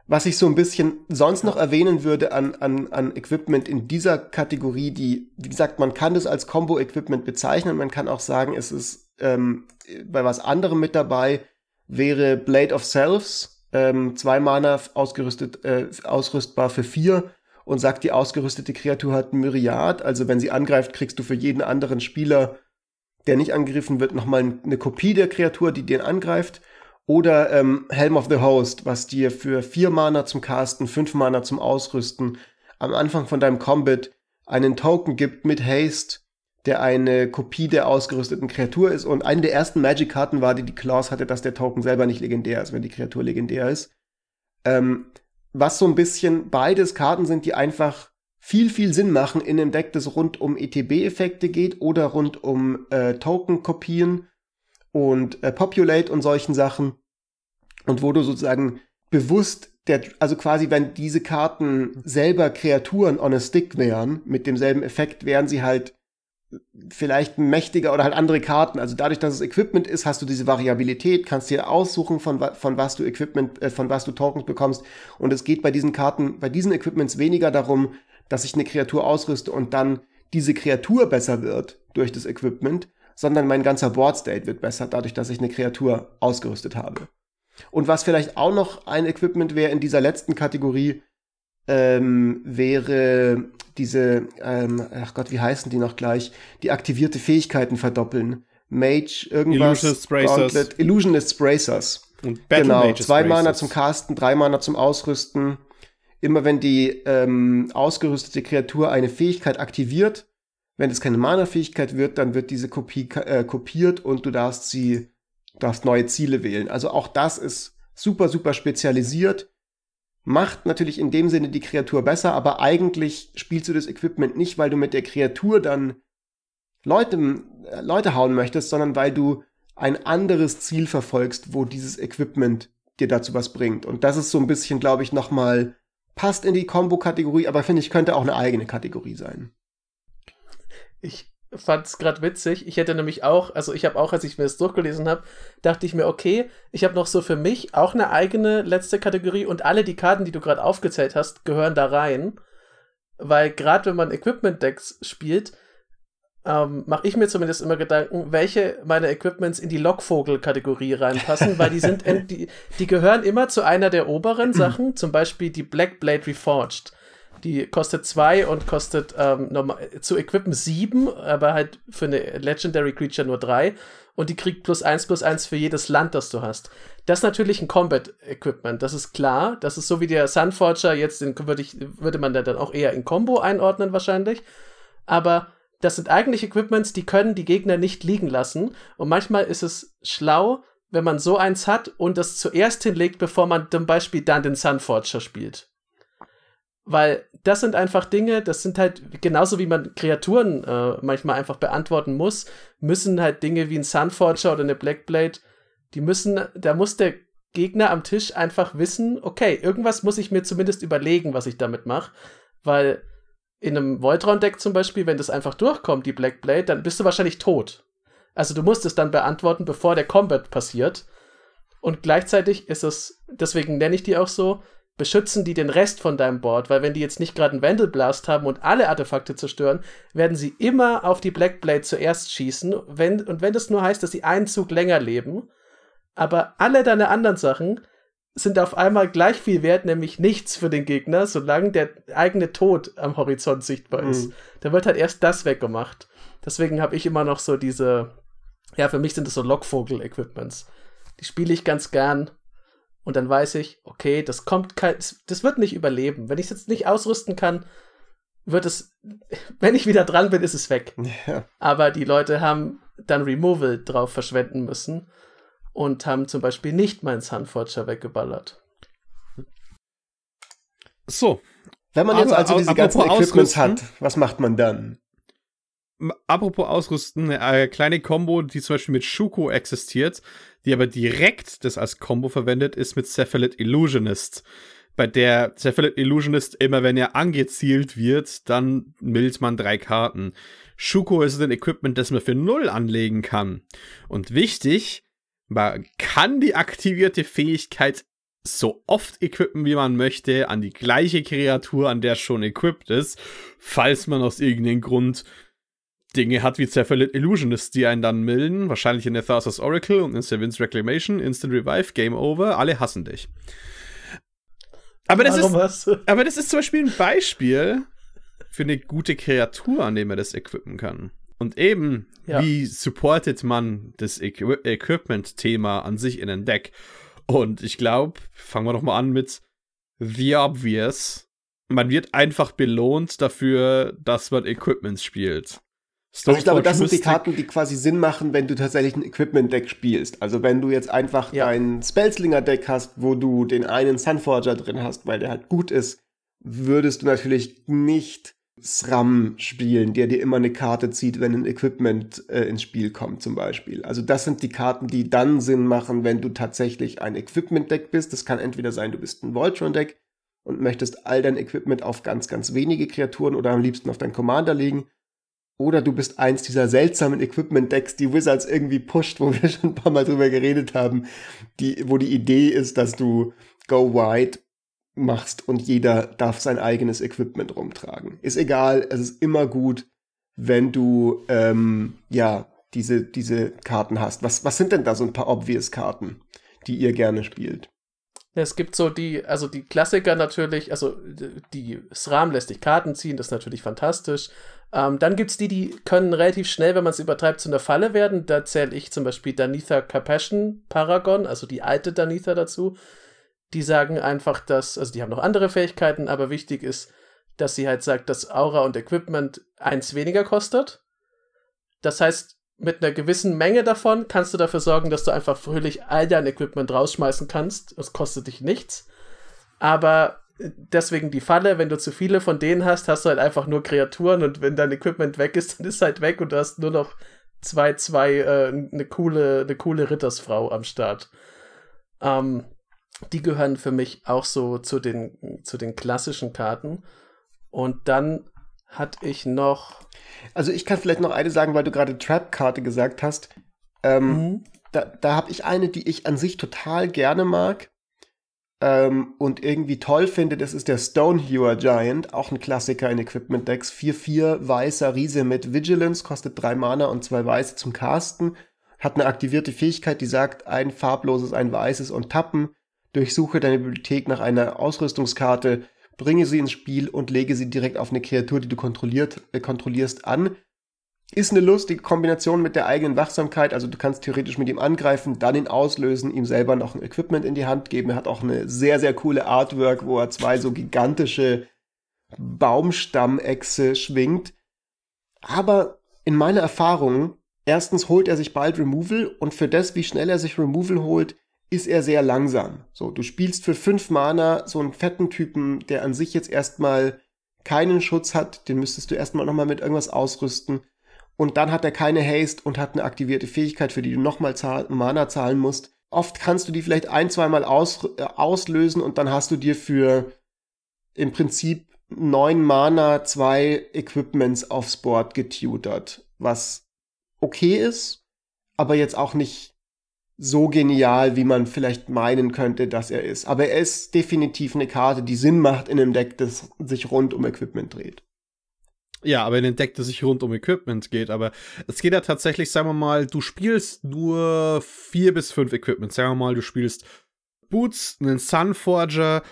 Was ich so ein bisschen sonst noch erwähnen würde an, an, an Equipment in dieser Kategorie, die, wie gesagt, man kann das als Combo-Equipment bezeichnen, man kann auch sagen, es ist ähm, bei was anderem mit dabei, wäre Blade of Selves, ähm, zwei Mana ausgerüstet, äh, ausrüstbar für vier und sagt, die ausgerüstete Kreatur hat Myriad, also wenn sie angreift, kriegst du für jeden anderen Spieler, der nicht angegriffen wird, nochmal eine Kopie der Kreatur, die den angreift. Oder ähm, Helm of the Host, was dir für vier Mana zum Casten, fünf Mana zum Ausrüsten am Anfang von deinem Combat einen Token gibt mit Haste, der eine Kopie der ausgerüsteten Kreatur ist. Und eine der ersten Magic-Karten war, die die Clause hatte, dass der Token selber nicht legendär ist, wenn die Kreatur legendär ist. Ähm, was so ein bisschen beides Karten sind, die einfach viel, viel Sinn machen in einem Deck, das rund um ETB-Effekte geht oder rund um äh, Token-Kopien und äh, Populate und solchen Sachen. Und wo du sozusagen bewusst der, also quasi, wenn diese Karten selber Kreaturen on a Stick wären, mit demselben Effekt, wären sie halt vielleicht mächtiger oder halt andere Karten. Also dadurch, dass es Equipment ist, hast du diese Variabilität, kannst dir aussuchen, von, von was du Equipment, äh, von was du Tokens bekommst. Und es geht bei diesen Karten, bei diesen Equipments weniger darum, dass ich eine Kreatur ausrüste und dann diese Kreatur besser wird durch das Equipment, sondern mein ganzer Board State wird besser, dadurch, dass ich eine Kreatur ausgerüstet habe. Und was vielleicht auch noch ein Equipment wäre in dieser letzten Kategorie, ähm, wäre diese, ähm, ach Gott, wie heißen die noch gleich, die aktivierte Fähigkeiten verdoppeln. Mage, irgendwas. Illusionist Bracers. Gauntlet, Illusionist Bracers. Und Battle genau, Mages zwei Mana Bracers. zum Casten, drei Mana zum Ausrüsten. Immer wenn die ähm, ausgerüstete Kreatur eine Fähigkeit aktiviert, wenn es keine Mana-Fähigkeit wird, dann wird diese Kopie äh, kopiert und du darfst sie, darfst neue Ziele wählen. Also auch das ist super, super spezialisiert. Macht natürlich in dem Sinne die Kreatur besser, aber eigentlich spielst du das Equipment nicht, weil du mit der Kreatur dann Leute, äh, Leute hauen möchtest, sondern weil du ein anderes Ziel verfolgst, wo dieses Equipment dir dazu was bringt. Und das ist so ein bisschen, glaube ich, nochmal passt in die Combo-Kategorie, aber finde ich, könnte auch eine eigene Kategorie sein. Ich fand's gerade witzig. Ich hätte nämlich auch, also ich habe auch, als ich mir das durchgelesen habe, dachte ich mir, okay, ich habe noch so für mich auch eine eigene letzte Kategorie und alle die Karten, die du gerade aufgezählt hast, gehören da rein. Weil gerade wenn man Equipment-Decks spielt, ähm, mache ich mir zumindest immer Gedanken, welche meiner Equipments in die Lockvogel-Kategorie reinpassen, weil die sind, die, die gehören immer zu einer der oberen Sachen, zum Beispiel die Black Blade Reforged. Die kostet zwei und kostet ähm, normal, zu equippen sieben, aber halt für eine Legendary Creature nur drei. Und die kriegt plus eins plus eins für jedes Land, das du hast. Das ist natürlich ein Combat-Equipment, das ist klar. Das ist so wie der Sunforger, jetzt den würde, ich, würde man da dann auch eher in Combo einordnen wahrscheinlich. Aber das sind eigentlich Equipments, die können die Gegner nicht liegen lassen. Und manchmal ist es schlau, wenn man so eins hat und das zuerst hinlegt, bevor man zum Beispiel dann den Sunforger spielt. Weil das sind einfach Dinge, das sind halt genauso wie man Kreaturen äh, manchmal einfach beantworten muss, müssen halt Dinge wie ein Sunforger oder eine Blackblade, die müssen, da muss der Gegner am Tisch einfach wissen, okay, irgendwas muss ich mir zumindest überlegen, was ich damit mache, weil in einem Voltron-Deck zum Beispiel, wenn das einfach durchkommt, die Blackblade, dann bist du wahrscheinlich tot. Also du musst es dann beantworten, bevor der Combat passiert. Und gleichzeitig ist es, deswegen nenne ich die auch so, beschützen die den Rest von deinem Board, weil wenn die jetzt nicht gerade einen Vandal Blast haben und alle Artefakte zerstören, werden sie immer auf die Blackblade zuerst schießen, wenn, und wenn das nur heißt, dass sie einen Zug länger leben, aber alle deine anderen Sachen sind auf einmal gleich viel wert, nämlich nichts für den Gegner, solange der eigene Tod am Horizont sichtbar ist. Mhm. Da wird halt erst das weggemacht. Deswegen habe ich immer noch so diese, ja, für mich sind das so Lockvogel-Equipments. Die spiele ich ganz gern. Und dann weiß ich, okay, das kommt kein, das wird nicht überleben. Wenn ich es jetzt nicht ausrüsten kann, wird es, wenn ich wieder dran bin, ist es weg. Ja. Aber die Leute haben dann Removal drauf verschwenden müssen und haben zum Beispiel nicht meinen Sunforger weggeballert. So. Wenn man jetzt also diese ganzen Equipments hat, was macht man dann? Apropos Ausrüsten, eine äh, kleine Combo, die zum Beispiel mit Shuko existiert, die aber direkt das als Combo verwendet, ist mit Cephalid Illusionist. Bei der Cephalid Illusionist immer, wenn er angezielt wird, dann mildt man drei Karten. Shuko ist ein Equipment, das man für null anlegen kann. Und wichtig, man kann die aktivierte Fähigkeit so oft equippen, wie man möchte, an die gleiche Kreatur, an der schon equipped ist, falls man aus irgendeinem Grund Dinge hat wie Cephalid Illusionist, die einen dann milden, wahrscheinlich in der Tharsis Oracle und in Sevin's Reclamation, Instant Revive, Game Over, alle hassen dich. Aber das, ist, aber das ist zum Beispiel ein Beispiel für eine gute Kreatur, an dem man das equippen kann. Und eben, ja. wie supportet man das Equi Equipment-Thema an sich in ein Deck? Und ich glaube, fangen wir doch mal an mit The Obvious. Man wird einfach belohnt dafür, dass man Equipments spielt. Also ich glaube, das sind die Karten, die quasi Sinn machen, wenn du tatsächlich ein Equipment-Deck spielst. Also wenn du jetzt einfach ja. dein Spellslinger-Deck hast, wo du den einen Sunforger drin hast, weil der halt gut ist, würdest du natürlich nicht SRAM spielen, der dir immer eine Karte zieht, wenn ein Equipment äh, ins Spiel kommt, zum Beispiel. Also das sind die Karten, die dann Sinn machen, wenn du tatsächlich ein Equipment-Deck bist. Das kann entweder sein, du bist ein Voltron-Deck und möchtest all dein Equipment auf ganz, ganz wenige Kreaturen oder am liebsten auf deinen Commander legen oder du bist eins dieser seltsamen Equipment-Decks, die Wizards irgendwie pusht, wo wir schon ein paar Mal drüber geredet haben, die, wo die Idee ist, dass du Go Wide machst und jeder darf sein eigenes Equipment rumtragen. Ist egal, es ist immer gut, wenn du ähm, ja diese, diese Karten hast. Was, was sind denn da so ein paar obvious Karten, die ihr gerne spielt? Es gibt so die, also die Klassiker natürlich, also die SRAM lässt dich Karten ziehen, das ist natürlich fantastisch. Ähm, dann gibt es die, die können relativ schnell, wenn man es übertreibt, zu einer Falle werden. Da zähle ich zum Beispiel Danitha Carpassion Paragon, also die alte Danitha dazu. Die sagen einfach, dass, also die haben noch andere Fähigkeiten, aber wichtig ist, dass sie halt sagt, dass Aura und Equipment eins weniger kostet. Das heißt, mit einer gewissen Menge davon kannst du dafür sorgen, dass du einfach fröhlich all dein Equipment rausschmeißen kannst. Es kostet dich nichts. Aber deswegen die Falle, wenn du zu viele von denen hast, hast du halt einfach nur Kreaturen und wenn dein Equipment weg ist, dann ist halt weg und du hast nur noch zwei, zwei, äh, eine coole, eine coole Rittersfrau am Start. Ähm, die gehören für mich auch so zu den, zu den klassischen Karten. Und dann hatte ich noch. Also ich kann vielleicht noch eine sagen, weil du gerade Trap-Karte gesagt hast. Ähm, mhm. Da, da habe ich eine, die ich an sich total gerne mag ähm, und irgendwie toll finde, das ist der Stonehewer Giant, auch ein Klassiker in Equipment Decks. 4-4 weißer Riese mit Vigilance, kostet drei Mana und zwei weiße zum Casten. Hat eine aktivierte Fähigkeit, die sagt, ein farbloses, ein weißes und tappen. Durchsuche deine Bibliothek nach einer Ausrüstungskarte, bringe sie ins Spiel und lege sie direkt auf eine Kreatur, die du kontrolliert, äh, kontrollierst, an. Ist eine lustige Kombination mit der eigenen Wachsamkeit. Also du kannst theoretisch mit ihm angreifen, dann ihn auslösen, ihm selber noch ein Equipment in die Hand geben. Er hat auch eine sehr, sehr coole Artwork, wo er zwei so gigantische Baumstammechse schwingt. Aber in meiner Erfahrung, erstens holt er sich bald Removal und für das, wie schnell er sich Removal holt, ist er sehr langsam. So, du spielst für fünf Mana so einen fetten Typen, der an sich jetzt erstmal keinen Schutz hat, den müsstest du erstmal nochmal mit irgendwas ausrüsten und dann hat er keine Haste und hat eine aktivierte Fähigkeit, für die du nochmal zahl Mana zahlen musst. Oft kannst du die vielleicht ein, zweimal aus äh, auslösen und dann hast du dir für im Prinzip neun Mana zwei Equipments aufs Board getutert, was okay ist, aber jetzt auch nicht so genial, wie man vielleicht meinen könnte, dass er ist. Aber er ist definitiv eine Karte, die Sinn macht in einem Deck, das sich rund um Equipment dreht. Ja, aber in den Deck, das sich rund um Equipment geht. Aber es geht ja tatsächlich, sagen wir mal, du spielst nur vier bis fünf Equipment. Sagen wir mal, du spielst Boots, einen Sunforger.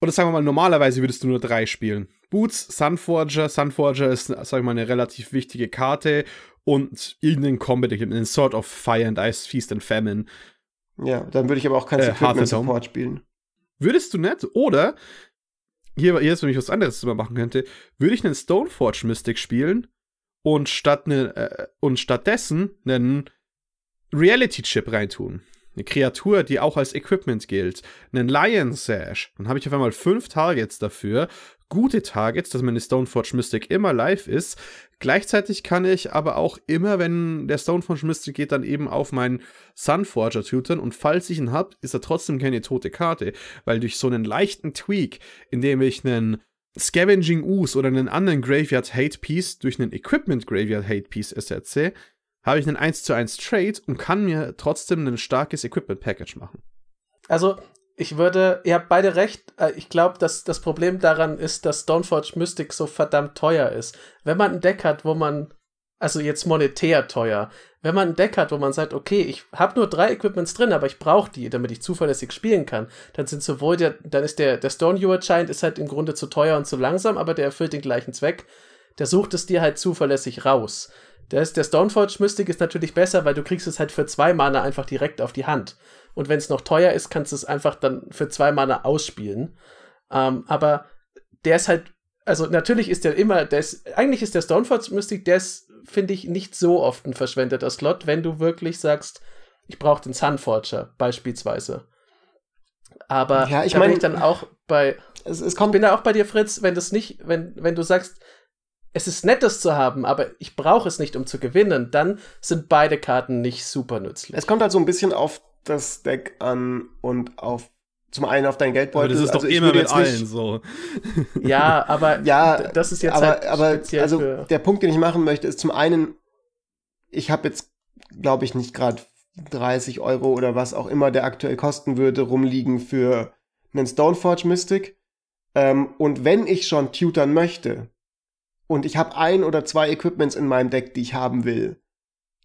Oder sagen wir mal, normalerweise würdest du nur drei spielen. Boots, Sunforger. Sunforger ist, sagen wir mal, eine relativ wichtige Karte. Und irgendeinen Combat, einen Sort of Fire and Ice, Feast and Famine. Ja, dann würde ich aber auch kein äh, Equipment Support spielen. Würdest du nicht? Oder hier, hier ist nämlich was anderes, man machen könnte. Würde ich einen Stoneforge Mystic spielen und statt ne, äh, und stattdessen einen Reality Chip reintun. eine Kreatur, die auch als Equipment gilt, einen Lion Sash, dann habe ich auf einmal fünf Targets dafür, gute Targets, dass meine Stoneforge Mystic immer live ist. Gleichzeitig kann ich aber auch immer, wenn der Stoneforge Mystic geht, dann eben auf meinen Sunforger tutern und falls ich ihn habe, ist er trotzdem keine tote Karte, weil durch so einen leichten Tweak, indem ich einen Scavenging Ooze oder einen anderen Graveyard Hate Piece durch einen Equipment Graveyard Hate Piece ersetze, habe ich einen 1 zu 1 Trade und kann mir trotzdem ein starkes Equipment Package machen. Also, ich würde, ihr habt beide recht. Äh, ich glaube, dass das Problem daran ist, dass Stoneforge Mystic so verdammt teuer ist. Wenn man ein Deck hat, wo man, also jetzt monetär teuer, wenn man ein Deck hat, wo man sagt, okay, ich habe nur drei Equipments drin, aber ich brauche die, damit ich zuverlässig spielen kann, dann sind sowohl der, dann ist der, der Stone Ewer Giant ist halt im Grunde zu teuer und zu langsam, aber der erfüllt den gleichen Zweck. Der sucht es dir halt zuverlässig raus. Der, ist, der Stoneforge Mystic ist natürlich besser, weil du kriegst es halt für zwei Mana einfach direkt auf die Hand. Und wenn es noch teuer ist, kannst du es einfach dann für zwei Mana ausspielen. Ähm, aber der ist halt, also natürlich ist der immer, der ist, eigentlich ist der Stoneforge Mystic, der ist, finde ich, nicht so oft ein verschwendeter Slot, wenn du wirklich sagst, ich brauche den Sunforger beispielsweise. Aber ja, ich meine, dann auch bei, es, es kommt, ich bin da auch bei dir, Fritz, wenn das nicht, wenn, wenn du sagst, es ist nett, das zu haben, aber ich brauche es nicht, um zu gewinnen, dann sind beide Karten nicht super nützlich. Es kommt halt so ein bisschen auf das Deck an und auf zum einen auf dein Geldbeutel. Aber das ist also doch immer mit allen so. Ja, aber ja, das ist jetzt aber, halt aber also für der Punkt, den ich machen möchte, ist zum einen, ich habe jetzt, glaube ich, nicht gerade 30 Euro oder was auch immer der aktuell kosten würde, rumliegen für einen Stoneforge Mystic. Ähm, und wenn ich schon tutern möchte und ich habe ein oder zwei Equipments in meinem Deck, die ich haben will,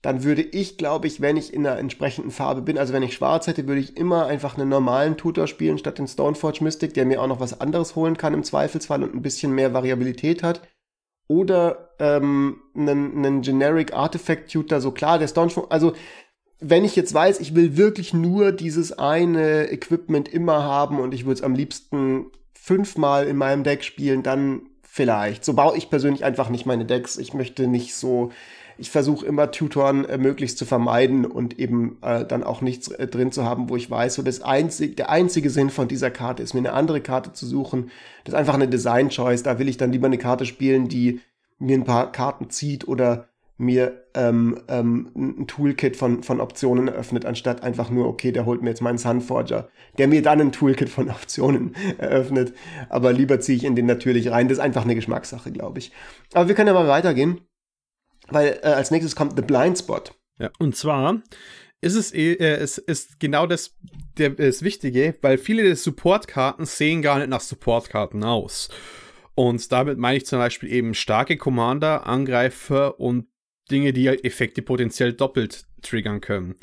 dann würde ich, glaube ich, wenn ich in einer entsprechenden Farbe bin, also wenn ich schwarz hätte, würde ich immer einfach einen normalen Tutor spielen, statt den Stoneforge Mystic, der mir auch noch was anderes holen kann im Zweifelsfall und ein bisschen mehr Variabilität hat. Oder ähm, einen, einen Generic Artifact Tutor, so klar, der Stoneforge, also wenn ich jetzt weiß, ich will wirklich nur dieses eine Equipment immer haben und ich würde es am liebsten fünfmal in meinem Deck spielen, dann vielleicht. So baue ich persönlich einfach nicht meine Decks. Ich möchte nicht so ich versuche immer Tutoren äh, möglichst zu vermeiden und eben äh, dann auch nichts äh, drin zu haben, wo ich weiß, so das einzig, der einzige Sinn von dieser Karte ist, mir eine andere Karte zu suchen. Das ist einfach eine Design-Choice. Da will ich dann lieber eine Karte spielen, die mir ein paar Karten zieht oder mir ähm, ähm, ein Toolkit von, von Optionen eröffnet, anstatt einfach nur, okay, der holt mir jetzt meinen Sunforger, der mir dann ein Toolkit von Optionen eröffnet. Aber lieber ziehe ich in den natürlich rein. Das ist einfach eine Geschmackssache, glaube ich. Aber wir können ja mal weitergehen weil äh, als nächstes kommt The Blind Spot. Ja, und zwar ist es, äh, es ist genau das, der, das Wichtige, weil viele der Supportkarten sehen gar nicht nach Supportkarten aus. Und damit meine ich zum Beispiel eben starke Commander, Angreifer und Dinge, die halt Effekte potenziell doppelt triggern können.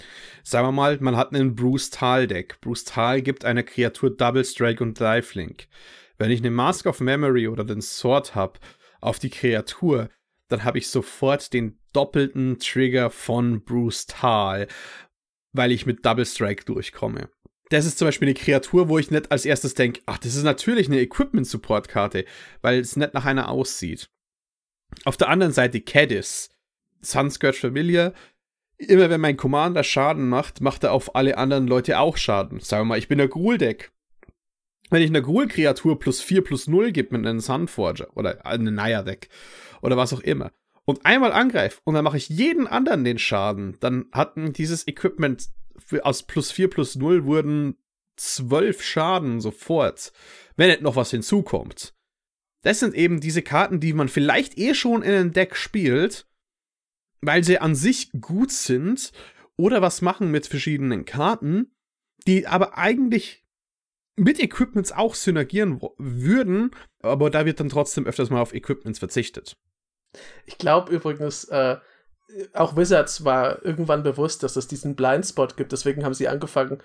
Sagen wir mal, man hat einen Bruce Tal Deck. Bruce Tal gibt einer Kreatur Double Strike und Lifelink. Wenn ich eine Mask of Memory oder den Sword habe auf die Kreatur, dann habe ich sofort den doppelten Trigger von Bruce Tal, weil ich mit Double Strike durchkomme. Das ist zum Beispiel eine Kreatur, wo ich nicht als erstes denke, ach, das ist natürlich eine Equipment-Support-Karte, weil es nicht nach einer aussieht. Auf der anderen Seite Cadis, Sunscourge Familiar. Immer wenn mein Commander Schaden macht, macht er auf alle anderen Leute auch Schaden. Sagen wir mal, ich bin der Ghoul-Deck. Wenn ich einer Ghoul-Kreatur plus 4 plus 0 gebe mit einem Sunforger oder einem Naya-Deck, oder was auch immer und einmal angreife und dann mache ich jeden anderen den Schaden, dann hatten dieses Equipment aus plus 4 plus 0 wurden 12 Schaden sofort, wenn nicht noch was hinzukommt. Das sind eben diese Karten, die man vielleicht eh schon in einem Deck spielt, weil sie an sich gut sind oder was machen mit verschiedenen Karten, die aber eigentlich mit Equipments auch synergieren würden, aber da wird dann trotzdem öfters mal auf Equipments verzichtet. Ich glaube übrigens, äh, auch Wizards war irgendwann bewusst, dass es diesen Blindspot gibt. Deswegen haben sie angefangen,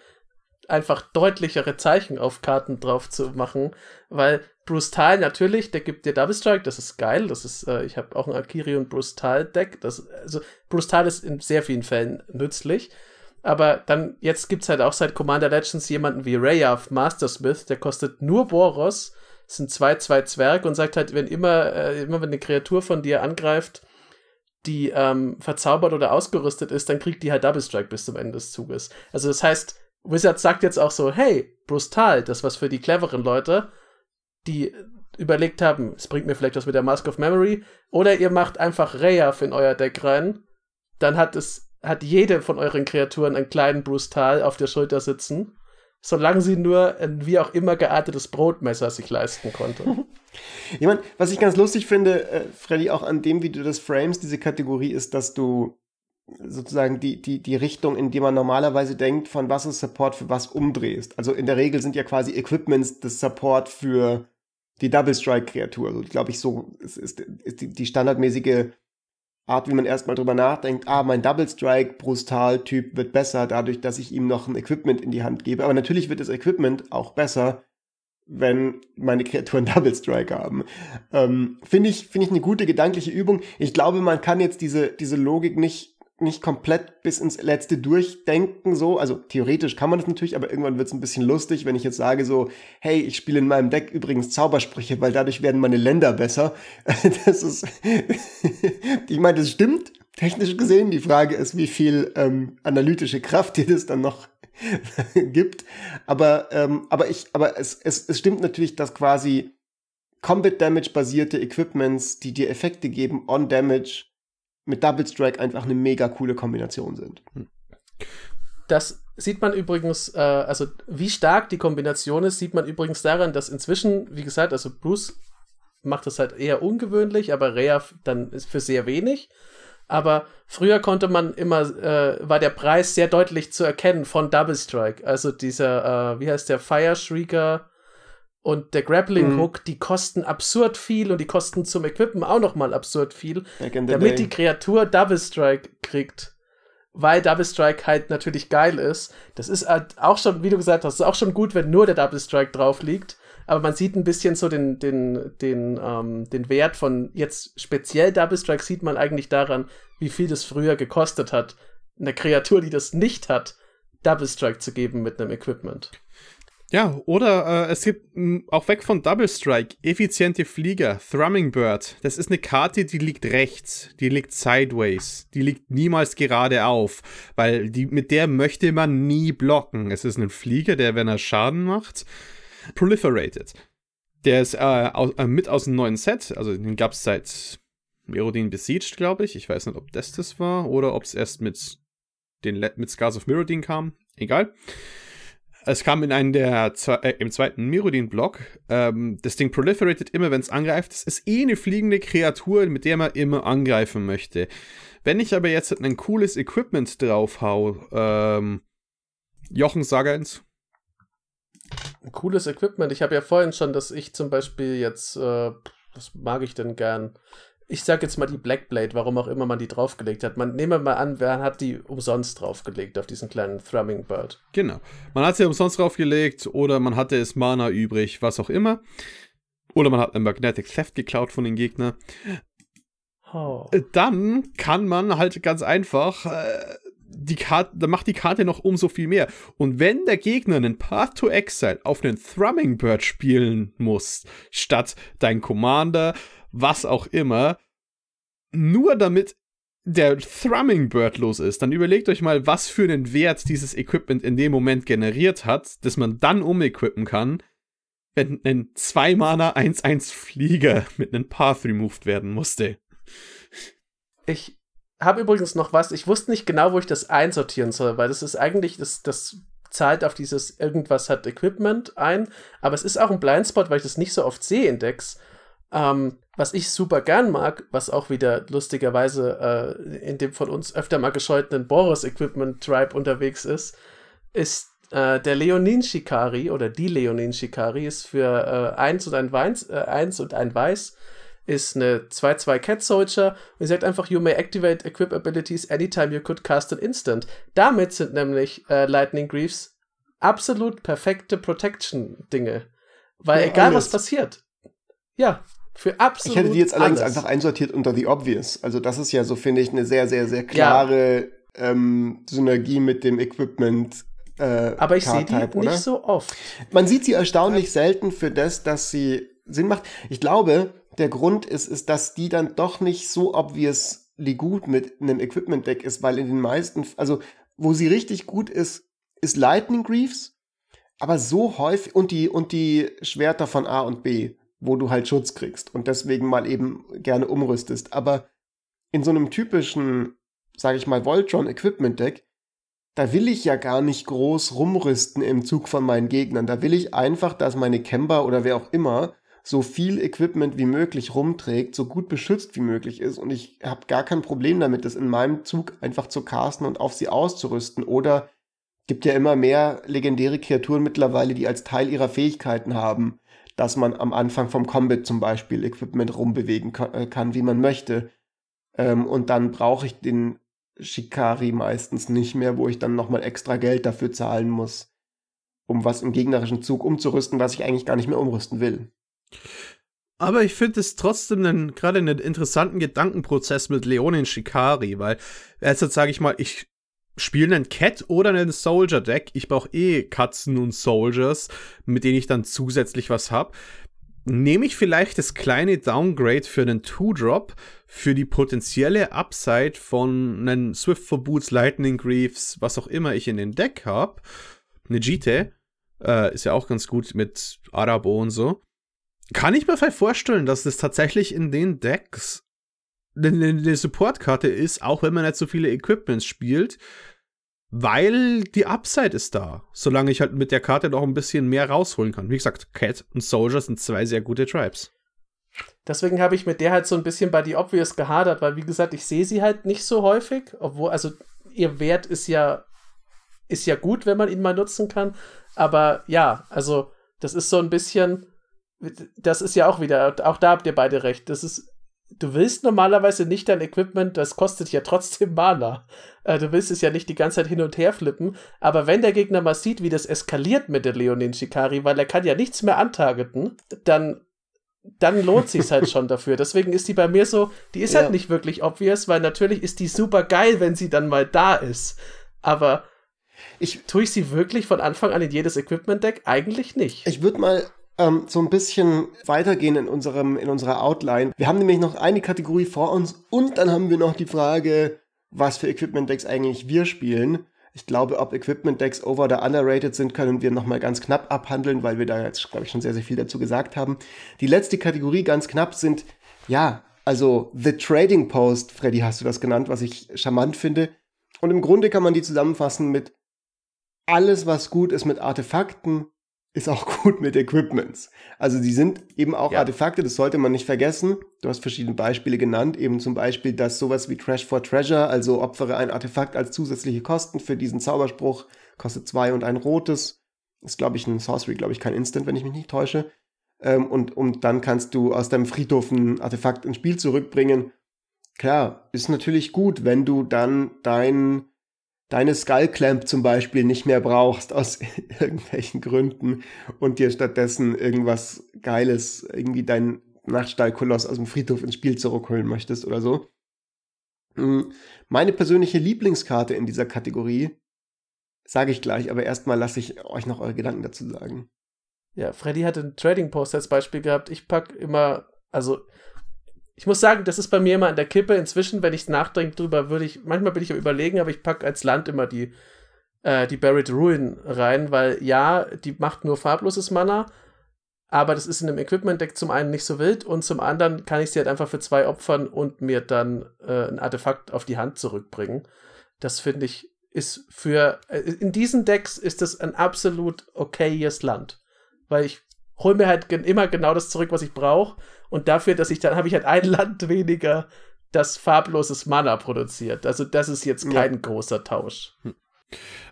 einfach deutlichere Zeichen auf Karten drauf zu machen, weil Bruce Tal natürlich, der gibt dir Double Strike, das ist geil, das ist, äh, ich habe auch ein Akiri und Bruce Tal Deck, das, also Bruce Tal ist in sehr vielen Fällen nützlich, aber dann, jetzt gibt's halt auch seit Commander Legends jemanden wie Rayav Mastersmith, der kostet nur Boros sind zwei, zwei Zwerg und sagt halt, wenn immer, äh, immer wenn eine Kreatur von dir angreift, die ähm, verzaubert oder ausgerüstet ist, dann kriegt die halt Double Strike bis zum Ende des Zuges. Also das heißt, Wizard sagt jetzt auch so, hey, Brustal, das was für die cleveren Leute, die überlegt haben, es bringt mir vielleicht was mit der Mask of Memory, oder ihr macht einfach Rayaf in euer Deck rein, dann hat es, hat jede von euren Kreaturen einen kleinen Brustal auf der Schulter sitzen, solange sie nur ein wie auch immer geartetes Brotmesser sich leisten konnte. Ich meine, was ich ganz lustig finde, äh, Freddy, auch an dem, wie du das frames, diese Kategorie, ist, dass du sozusagen die, die, die Richtung, in die man normalerweise denkt, von was ist Support für was umdrehst. Also in der Regel sind ja quasi Equipments das Support für die Double Strike-Kreatur. Also, glaube ich, so ist, ist, ist die, die standardmäßige Art, wie man erstmal drüber nachdenkt, ah, mein Double Strike Brustal-Typ wird besser, dadurch, dass ich ihm noch ein Equipment in die Hand gebe. Aber natürlich wird das Equipment auch besser, wenn meine Kreaturen Double Strike haben. Ähm, Finde ich, finde ich eine gute gedankliche Übung. Ich glaube, man kann jetzt diese, diese Logik nicht nicht komplett bis ins Letzte durchdenken, so. Also theoretisch kann man das natürlich, aber irgendwann wird es ein bisschen lustig, wenn ich jetzt sage so, hey, ich spiele in meinem Deck übrigens Zaubersprüche, weil dadurch werden meine Länder besser. Das ist, ich meine, das stimmt, technisch gesehen. Die Frage ist, wie viel ähm, analytische Kraft dir das dann noch gibt. Aber, ähm, aber ich, aber es, es, es stimmt natürlich, dass quasi Combat Damage basierte Equipments, die dir Effekte geben on Damage, mit Double Strike einfach eine mega coole Kombination sind. Das sieht man übrigens, äh, also wie stark die Kombination ist, sieht man übrigens daran, dass inzwischen, wie gesagt, also Bruce macht das halt eher ungewöhnlich, aber Rea dann ist für sehr wenig. Aber früher konnte man immer, äh, war der Preis sehr deutlich zu erkennen von Double Strike. Also dieser, äh, wie heißt der, Fire Shrieker und der Grappling mhm. Hook, die kosten absurd viel und die kosten zum Equippen auch nochmal absurd viel, damit day. die Kreatur Double Strike kriegt. Weil Double Strike halt natürlich geil ist. Das ist halt auch schon, wie du gesagt hast, ist auch schon gut, wenn nur der Double Strike drauf liegt. Aber man sieht ein bisschen so den, den, den, ähm, den Wert von jetzt speziell Double Strike sieht man eigentlich daran, wie viel das früher gekostet hat, eine Kreatur, die das nicht hat, Double Strike zu geben mit einem Equipment. Ja, oder äh, es gibt mh, auch weg von Double Strike, effiziente Flieger, Thrumming Bird. Das ist eine Karte, die liegt rechts, die liegt sideways, die liegt niemals gerade auf, weil die, mit der möchte man nie blocken. Es ist ein Flieger, der, wenn er Schaden macht, proliferated. Der ist äh, aus, äh, mit aus dem neuen Set, also den gab es seit Merodin Besieged, glaube ich. Ich weiß nicht, ob das das war oder ob es erst mit, den, mit Scars of Merodin kam. Egal. Es kam in einen der äh, im zweiten Mirrodin-Block. Ähm, das Ding proliferated immer, wenn es angreift. Es ist eh eine fliegende Kreatur, mit der man immer angreifen möchte. Wenn ich aber jetzt ein cooles Equipment draufhau, ähm, Jochen, sag eins. Ein cooles Equipment. Ich habe ja vorhin schon, dass ich zum Beispiel jetzt, äh, was mag ich denn gern? Ich sag jetzt mal die Blackblade, warum auch immer man die draufgelegt hat. Man nehme mal an, wer hat die umsonst draufgelegt auf diesen kleinen Thrumming Bird. Genau. Man hat sie umsonst draufgelegt oder man hatte es Mana übrig, was auch immer. Oder man hat einen Magnetic Theft geklaut von den Gegnern. Oh. Äh, dann kann man halt ganz einfach äh, die Karte, dann macht die Karte noch umso viel mehr. Und wenn der Gegner einen Path to Exile auf einen Thrumming Bird spielen muss, statt dein Commander was auch immer, nur damit der Thrumming Bird los ist, dann überlegt euch mal, was für einen Wert dieses Equipment in dem Moment generiert hat, dass man dann umequippen kann, wenn ein 2-Mana 1-1 Flieger mit einem Path removed werden musste. Ich habe übrigens noch was, ich wusste nicht genau, wo ich das einsortieren soll, weil das ist eigentlich, das, das zahlt auf dieses irgendwas hat Equipment ein, aber es ist auch ein Blindspot, weil ich das nicht so oft sehe in Decks. Ähm, was ich super gern mag, was auch wieder lustigerweise äh, in dem von uns öfter mal gescheuten Boris Equipment Tribe unterwegs ist, ist äh, der Leonin Shikari oder die Leonin Shikari ist für äh, eins und ein Weiß, äh, eins und ein Weiß ist eine 2-2 Cat Soldier und sagt einfach, you may activate equip abilities anytime you could cast an instant. Damit sind nämlich äh, Lightning Greaves absolut perfekte Protection-Dinge. Weil ja, egal was passiert. Ja, für absolut Ich hätte die jetzt allerdings alles. einfach einsortiert unter The Obvious. Also das ist ja so, finde ich, eine sehr, sehr, sehr klare ja. ähm, Synergie mit dem Equipment. Äh, Aber ich sehe die oder? nicht so oft. Man sieht sie erstaunlich ja. selten für das, dass sie Sinn macht. Ich glaube, der Grund ist, ist, dass die dann doch nicht so obvious die gut mit einem Equipment-Deck ist, weil in den meisten, also wo sie richtig gut ist, ist Lightning Greaves, aber so häufig und die und die Schwerter von A und B, wo du halt Schutz kriegst und deswegen mal eben gerne umrüstest. Aber in so einem typischen, sage ich mal, Voltron Equipment Deck, da will ich ja gar nicht groß rumrüsten im Zug von meinen Gegnern. Da will ich einfach, dass meine Kemba oder wer auch immer so viel Equipment wie möglich rumträgt, so gut beschützt wie möglich ist. Und ich habe gar kein Problem damit, das in meinem Zug einfach zu casten und auf sie auszurüsten. Oder gibt ja immer mehr legendäre Kreaturen mittlerweile, die als Teil ihrer Fähigkeiten haben, dass man am Anfang vom Combat zum Beispiel Equipment rumbewegen äh, kann, wie man möchte. Ähm, und dann brauche ich den Shikari meistens nicht mehr, wo ich dann nochmal extra Geld dafür zahlen muss, um was im gegnerischen Zug umzurüsten, was ich eigentlich gar nicht mehr umrüsten will. Aber ich finde es trotzdem gerade einen interessanten Gedankenprozess mit Leonin Shikari, weil jetzt sage ich mal, ich spiele einen Cat oder einen Soldier Deck. Ich brauche eh Katzen und Soldiers, mit denen ich dann zusätzlich was habe. Nehme ich vielleicht das kleine Downgrade für einen Two-Drop für die potenzielle Upside von einen Swift for Boots, Lightning Greaves, was auch immer ich in den Deck habe. Eine Jite äh, ist ja auch ganz gut mit Arabo und so. Kann ich mir vielleicht vorstellen, dass das tatsächlich in den Decks eine Supportkarte ist, auch wenn man nicht so viele Equipments spielt, weil die Upside ist da, solange ich halt mit der Karte noch ein bisschen mehr rausholen kann. Wie gesagt, Cat und Soldier sind zwei sehr gute Tribes. Deswegen habe ich mit der halt so ein bisschen bei die Obvious gehadert, weil wie gesagt, ich sehe sie halt nicht so häufig, obwohl, also ihr Wert ist ja, ist ja gut, wenn man ihn mal nutzen kann. Aber ja, also das ist so ein bisschen, das ist ja auch wieder, auch da habt ihr beide recht. Das ist du willst normalerweise nicht dein Equipment, das kostet ja trotzdem Mana. Äh, du willst es ja nicht die ganze Zeit hin und her flippen, aber wenn der Gegner mal sieht, wie das eskaliert mit der Leonin Shikari, weil er kann ja nichts mehr antargeten, dann dann lohnt sich halt schon dafür. Deswegen ist die bei mir so, die ist halt ja. halt nicht wirklich obvious, weil natürlich ist die super geil, wenn sie dann mal da ist. Aber ich, tue ich sie wirklich von Anfang an in jedes Equipment-Deck? Eigentlich nicht. Ich würde mal ähm, so ein bisschen weitergehen in unserem, in unserer Outline. Wir haben nämlich noch eine Kategorie vor uns und dann haben wir noch die Frage, was für Equipment Decks eigentlich wir spielen. Ich glaube, ob Equipment Decks over oder underrated sind, können wir nochmal ganz knapp abhandeln, weil wir da jetzt, glaube ich, schon sehr, sehr viel dazu gesagt haben. Die letzte Kategorie ganz knapp sind, ja, also The Trading Post, Freddy, hast du das genannt, was ich charmant finde. Und im Grunde kann man die zusammenfassen mit alles, was gut ist mit Artefakten, ist auch gut mit Equipments. Also die sind eben auch ja. Artefakte, das sollte man nicht vergessen. Du hast verschiedene Beispiele genannt, eben zum Beispiel, dass sowas wie Trash for Treasure, also opfere ein Artefakt als zusätzliche Kosten für diesen Zauberspruch, kostet zwei und ein rotes. Ist, glaube ich, ein Sorcery, glaube ich, kein Instant, wenn ich mich nicht täusche. Ähm, und, und dann kannst du aus deinem Friedhof ein Artefakt ins Spiel zurückbringen. Klar, ist natürlich gut, wenn du dann dein deine Skullclamp zum Beispiel nicht mehr brauchst aus irgendwelchen Gründen und dir stattdessen irgendwas Geiles, irgendwie deinen Nachtstallkoloss aus dem Friedhof ins Spiel zurückholen möchtest oder so. Hm, meine persönliche Lieblingskarte in dieser Kategorie sage ich gleich, aber erstmal lasse ich euch noch eure Gedanken dazu sagen. Ja, Freddy hat ein Trading Post als Beispiel gehabt. Ich pack immer, also ich muss sagen, das ist bei mir immer an der Kippe. Inzwischen, wenn ich nachdenke drüber, würde ich, manchmal bin ich am überlegen, aber ich packe als Land immer die, äh, die Buried Ruin rein, weil ja, die macht nur farbloses Mana, aber das ist in einem Equipment-Deck zum einen nicht so wild und zum anderen kann ich sie halt einfach für zwei opfern und mir dann äh, ein Artefakt auf die Hand zurückbringen. Das finde ich ist für, äh, in diesen Decks ist das ein absolut okayes Land, weil ich hole mir halt immer genau das zurück, was ich brauche und dafür, dass ich dann habe ich halt ein Land weniger, das farbloses Mana produziert. Also das ist jetzt kein ja. großer Tausch. Hm.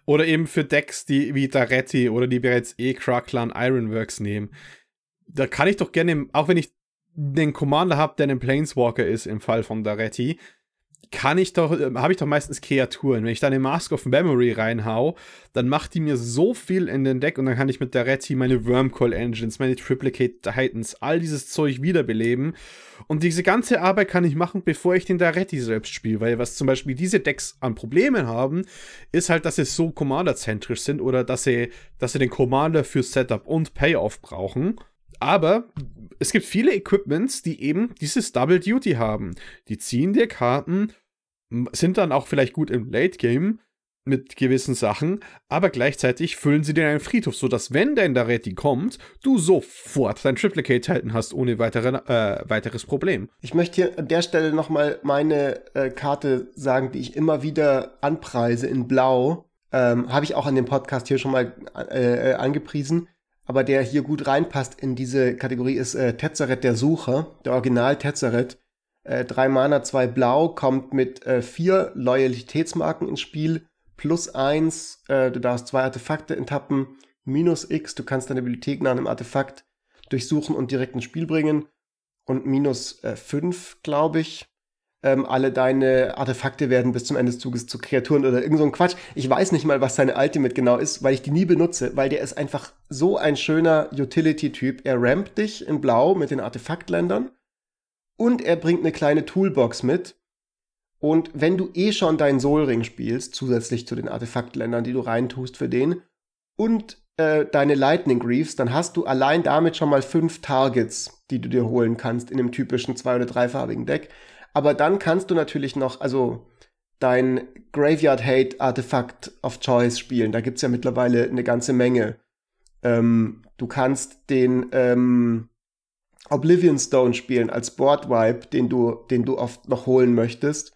Oder eben für Decks, die wie Daretti oder die bereits eh Kraklan Ironworks nehmen. Da kann ich doch gerne, auch wenn ich den Commander habe, der ein Planeswalker ist im Fall von Daretti, kann ich doch, äh, habe ich doch meistens Kreaturen. Wenn ich da eine Mask of Memory reinhau, dann macht die mir so viel in den Deck und dann kann ich mit der Reti meine Wormcall Engines, meine Triplicate Titans, all dieses Zeug wiederbeleben. Und diese ganze Arbeit kann ich machen, bevor ich den Daretti selbst spiele, weil was zum Beispiel diese Decks an Problemen haben, ist halt, dass sie so Commander-zentrisch sind oder dass sie, dass sie den Commander für Setup und Payoff brauchen Aber es gibt viele Equipments, die eben dieses Double Duty haben. Die ziehen dir Karten, sind dann auch vielleicht gut im Late Game mit gewissen Sachen, aber gleichzeitig füllen sie dir einen Friedhof, sodass, wenn dein Daretti kommt, du sofort dein Triplicate halten hast, ohne weitere, äh, weiteres Problem. Ich möchte hier an der Stelle nochmal meine äh, Karte sagen, die ich immer wieder anpreise in Blau. Ähm, Habe ich auch an dem Podcast hier schon mal äh, äh, angepriesen. Aber der hier gut reinpasst in diese Kategorie ist äh, Tezzeret der Sucher, der Original Tezzeret. Äh, drei Mana, zwei Blau, kommt mit äh, vier Loyalitätsmarken ins Spiel plus eins, äh, du darfst zwei Artefakte enttappen, minus x, du kannst deine Bibliothek nach einem Artefakt durchsuchen und direkt ins Spiel bringen und minus äh, fünf, glaube ich. Ähm, alle deine Artefakte werden bis zum Ende des Zuges zu Kreaturen oder irgend so ein Quatsch. Ich weiß nicht mal, was seine Ultimate genau ist, weil ich die nie benutze, weil der ist einfach so ein schöner Utility-Typ. Er rampt dich in Blau mit den Artefaktländern und er bringt eine kleine Toolbox mit, und wenn du eh schon deinen Soulring spielst, zusätzlich zu den Artefaktländern, die du reintust für den, und äh, deine Lightning Reefs, dann hast du allein damit schon mal fünf Targets, die du dir holen kannst in einem typischen zwei- oder dreifarbigen Deck. Aber dann kannst du natürlich noch, also dein Graveyard Hate Artefakt of Choice spielen. Da gibt's ja mittlerweile eine ganze Menge. Ähm, du kannst den ähm, Oblivion Stone spielen als Board Wipe, den du, den du oft noch holen möchtest.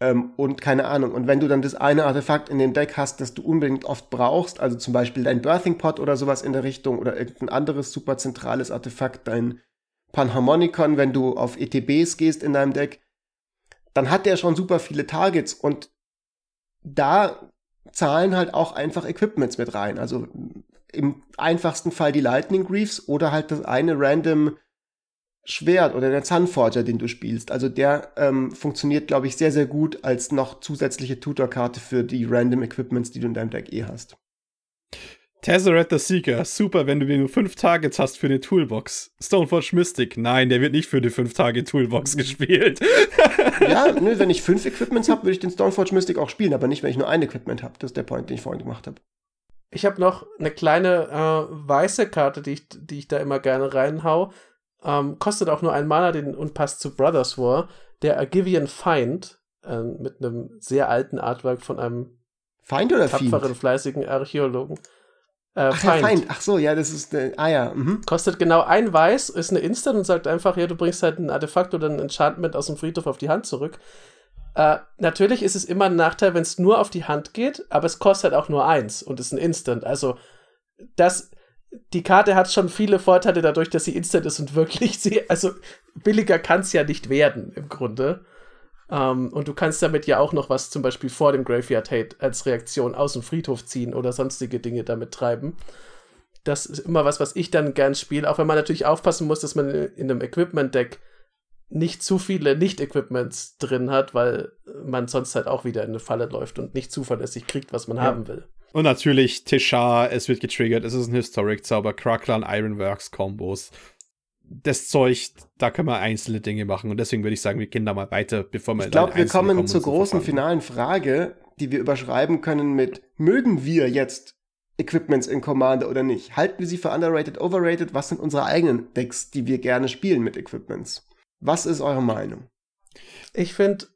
Ähm, und keine Ahnung. Und wenn du dann das eine Artefakt in dem Deck hast, das du unbedingt oft brauchst, also zum Beispiel dein Birthing Pot oder sowas in der Richtung oder irgendein anderes super zentrales Artefakt, dein Panharmonicon, wenn du auf ETBs gehst in deinem Deck, dann hat der schon super viele Targets und da zahlen halt auch einfach Equipments mit rein. Also im einfachsten Fall die Lightning Griefs oder halt das eine random Schwert oder der Zahnforger, den du spielst. Also der ähm, funktioniert, glaube ich, sehr, sehr gut als noch zusätzliche Tutorkarte für die random Equipments, die du in deinem Deck eh hast. Tezzeret the Seeker, super, wenn du nur fünf Targets hast für eine Toolbox. Stoneforge Mystic, nein, der wird nicht für die fünf Tage Toolbox mhm. gespielt. ja, nö, wenn ich fünf Equipments habe, würde ich den Stoneforge Mystic auch spielen, aber nicht, wenn ich nur ein Equipment habe. Das ist der Point, den ich vorhin gemacht habe. Ich habe noch eine kleine äh, weiße Karte, die ich, die ich da immer gerne reinhau. Ähm, kostet auch nur ein Mana den, und passt zu Brothers War. Der Agivian Feind äh, mit einem sehr alten Artwork von einem Feind oder tapferen, Fiend? fleißigen Archäologen. Äh, Ach, Feind. Feind. Ach so, ja, das ist, äh, ah ja. Mhm. Kostet genau ein Weiß, ist eine Instant und sagt einfach, ja, du bringst halt ein Artefakt oder ein Enchantment aus dem Friedhof auf die Hand zurück. Äh, natürlich ist es immer ein Nachteil, wenn es nur auf die Hand geht, aber es kostet halt auch nur eins und ist ein Instant. Also, das die Karte hat schon viele Vorteile dadurch, dass sie instant ist und wirklich sie, also billiger kann es ja nicht werden im Grunde. Ähm, und du kannst damit ja auch noch was zum Beispiel vor dem Graveyard Hate als Reaktion aus dem Friedhof ziehen oder sonstige Dinge damit treiben. Das ist immer was, was ich dann gern spiele, auch wenn man natürlich aufpassen muss, dass man in einem Equipment-Deck nicht zu viele Nicht-Equipments drin hat, weil man sonst halt auch wieder in eine Falle läuft und nicht zuverlässig kriegt, was man ja. haben will. Und natürlich Tishar, es wird getriggert, es ist ein Historic-Zauber, Kraklan, Ironworks-Kombos. Das Zeug, da können wir einzelne Dinge machen. Und deswegen würde ich sagen, wir gehen da mal weiter, bevor wir Ich glaube, wir kommen zur großen finalen Frage, die wir überschreiben können mit: Mögen wir jetzt Equipments in Commander oder nicht? Halten wir sie für underrated, overrated? Was sind unsere eigenen Decks, die wir gerne spielen mit Equipments? Was ist eure Meinung? Ich finde,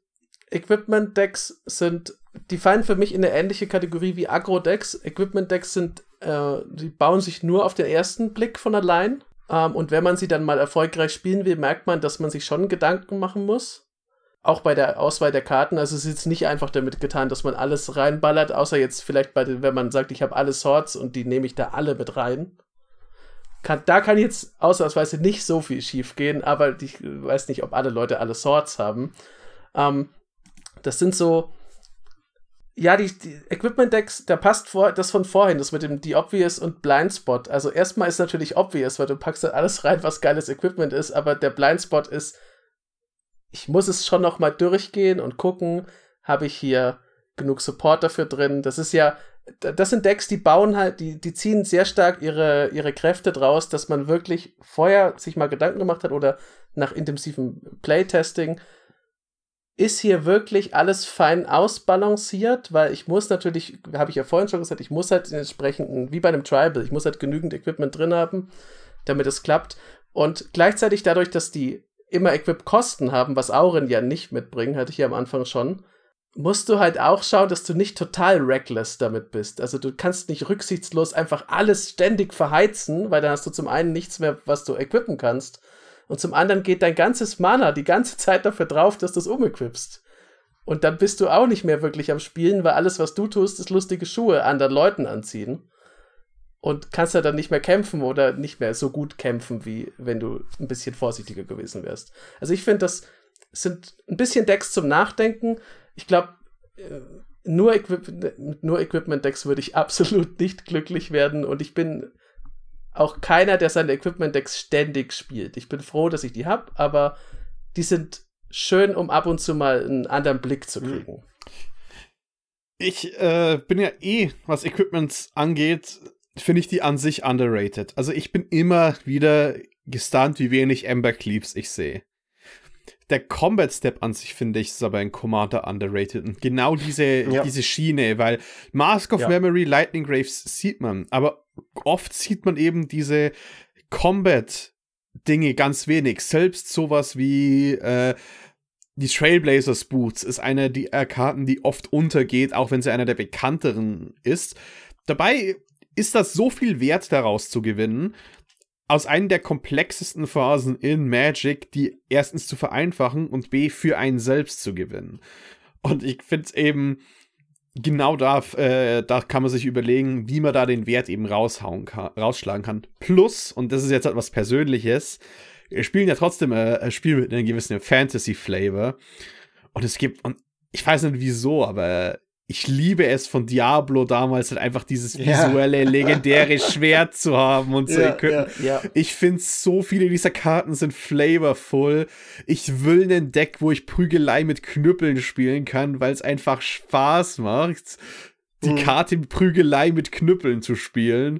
Equipment-Decks sind die fallen für mich in eine ähnliche Kategorie wie Agro-Decks. Equipment-Decks sind, äh, die bauen sich nur auf den ersten Blick von allein. Ähm, und wenn man sie dann mal erfolgreich spielen will, merkt man, dass man sich schon Gedanken machen muss. Auch bei der Auswahl der Karten. Also es ist jetzt nicht einfach damit getan, dass man alles reinballert, außer jetzt vielleicht bei den, wenn man sagt, ich habe alle Swords und die nehme ich da alle mit rein. Kann, da kann jetzt ausnahmsweise nicht so viel schief gehen, aber ich weiß nicht, ob alle Leute alle Swords haben. Ähm, das sind so, ja, die, die Equipment-Decks, da passt vor, das von vorhin, das mit dem The Obvious und Blindspot. Also erstmal ist natürlich obvious, weil du packst halt alles rein, was geiles Equipment ist, aber der Blindspot ist, ich muss es schon noch mal durchgehen und gucken, habe ich hier genug Support dafür drin. Das ist ja, das sind Decks, die bauen halt, die, die ziehen sehr stark ihre, ihre Kräfte draus, dass man wirklich vorher sich mal Gedanken gemacht hat oder nach intensivem Playtesting ist hier wirklich alles fein ausbalanciert, weil ich muss natürlich, habe ich ja vorhin schon gesagt, ich muss halt entsprechend, wie bei einem Tribal, ich muss halt genügend Equipment drin haben, damit es klappt. Und gleichzeitig dadurch, dass die immer Equip-Kosten haben, was Auren ja nicht mitbringen, hatte ich ja am Anfang schon, musst du halt auch schauen, dass du nicht total reckless damit bist. Also du kannst nicht rücksichtslos einfach alles ständig verheizen, weil dann hast du zum einen nichts mehr, was du equippen kannst. Und zum anderen geht dein ganzes Mana die ganze Zeit dafür drauf, dass du es umequipst. Und dann bist du auch nicht mehr wirklich am Spielen, weil alles, was du tust, ist lustige Schuhe anderen Leuten anziehen. Und kannst ja dann nicht mehr kämpfen oder nicht mehr so gut kämpfen, wie wenn du ein bisschen vorsichtiger gewesen wärst. Also ich finde, das sind ein bisschen Decks zum Nachdenken. Ich glaube, äh, nur, Equip nur Equipment-Decks würde ich absolut nicht glücklich werden und ich bin auch keiner, der seine Equipment-Decks ständig spielt. Ich bin froh, dass ich die habe, aber die sind schön, um ab und zu mal einen anderen Blick zu kriegen. Ich äh, bin ja eh, was Equipments angeht, finde ich die an sich underrated. Also ich bin immer wieder gestunt, wie wenig Ember Cleaves ich sehe. Der Combat Step an sich finde ich ist aber ein Commander underrated. Und genau diese, ja. diese Schiene, weil Mask of ja. Memory, Lightning Graves sieht man, aber oft sieht man eben diese Combat Dinge ganz wenig. Selbst sowas wie äh, die Trailblazers Boots ist eine der Karten, die oft untergeht, auch wenn sie einer der bekannteren ist. Dabei ist das so viel wert daraus zu gewinnen, aus einer der komplexesten Phasen in Magic, die erstens zu vereinfachen und b für einen selbst zu gewinnen. Und ich finde es eben, genau da, äh, da kann man sich überlegen, wie man da den Wert eben raushauen kann, rausschlagen kann. Plus, und das ist jetzt etwas Persönliches, wir spielen ja trotzdem äh, ein Spiel mit einem gewissen Fantasy-Flavor. Und es gibt, und ich weiß nicht wieso, aber ich liebe es von Diablo damals halt einfach dieses visuelle, ja. legendäre Schwert zu haben und so. Ja, ja. Ich finde, so viele dieser Karten sind flavorful. Ich will einen Deck, wo ich Prügelei mit Knüppeln spielen kann, weil es einfach Spaß macht, die mhm. Karte Prügelei mit Knüppeln zu spielen.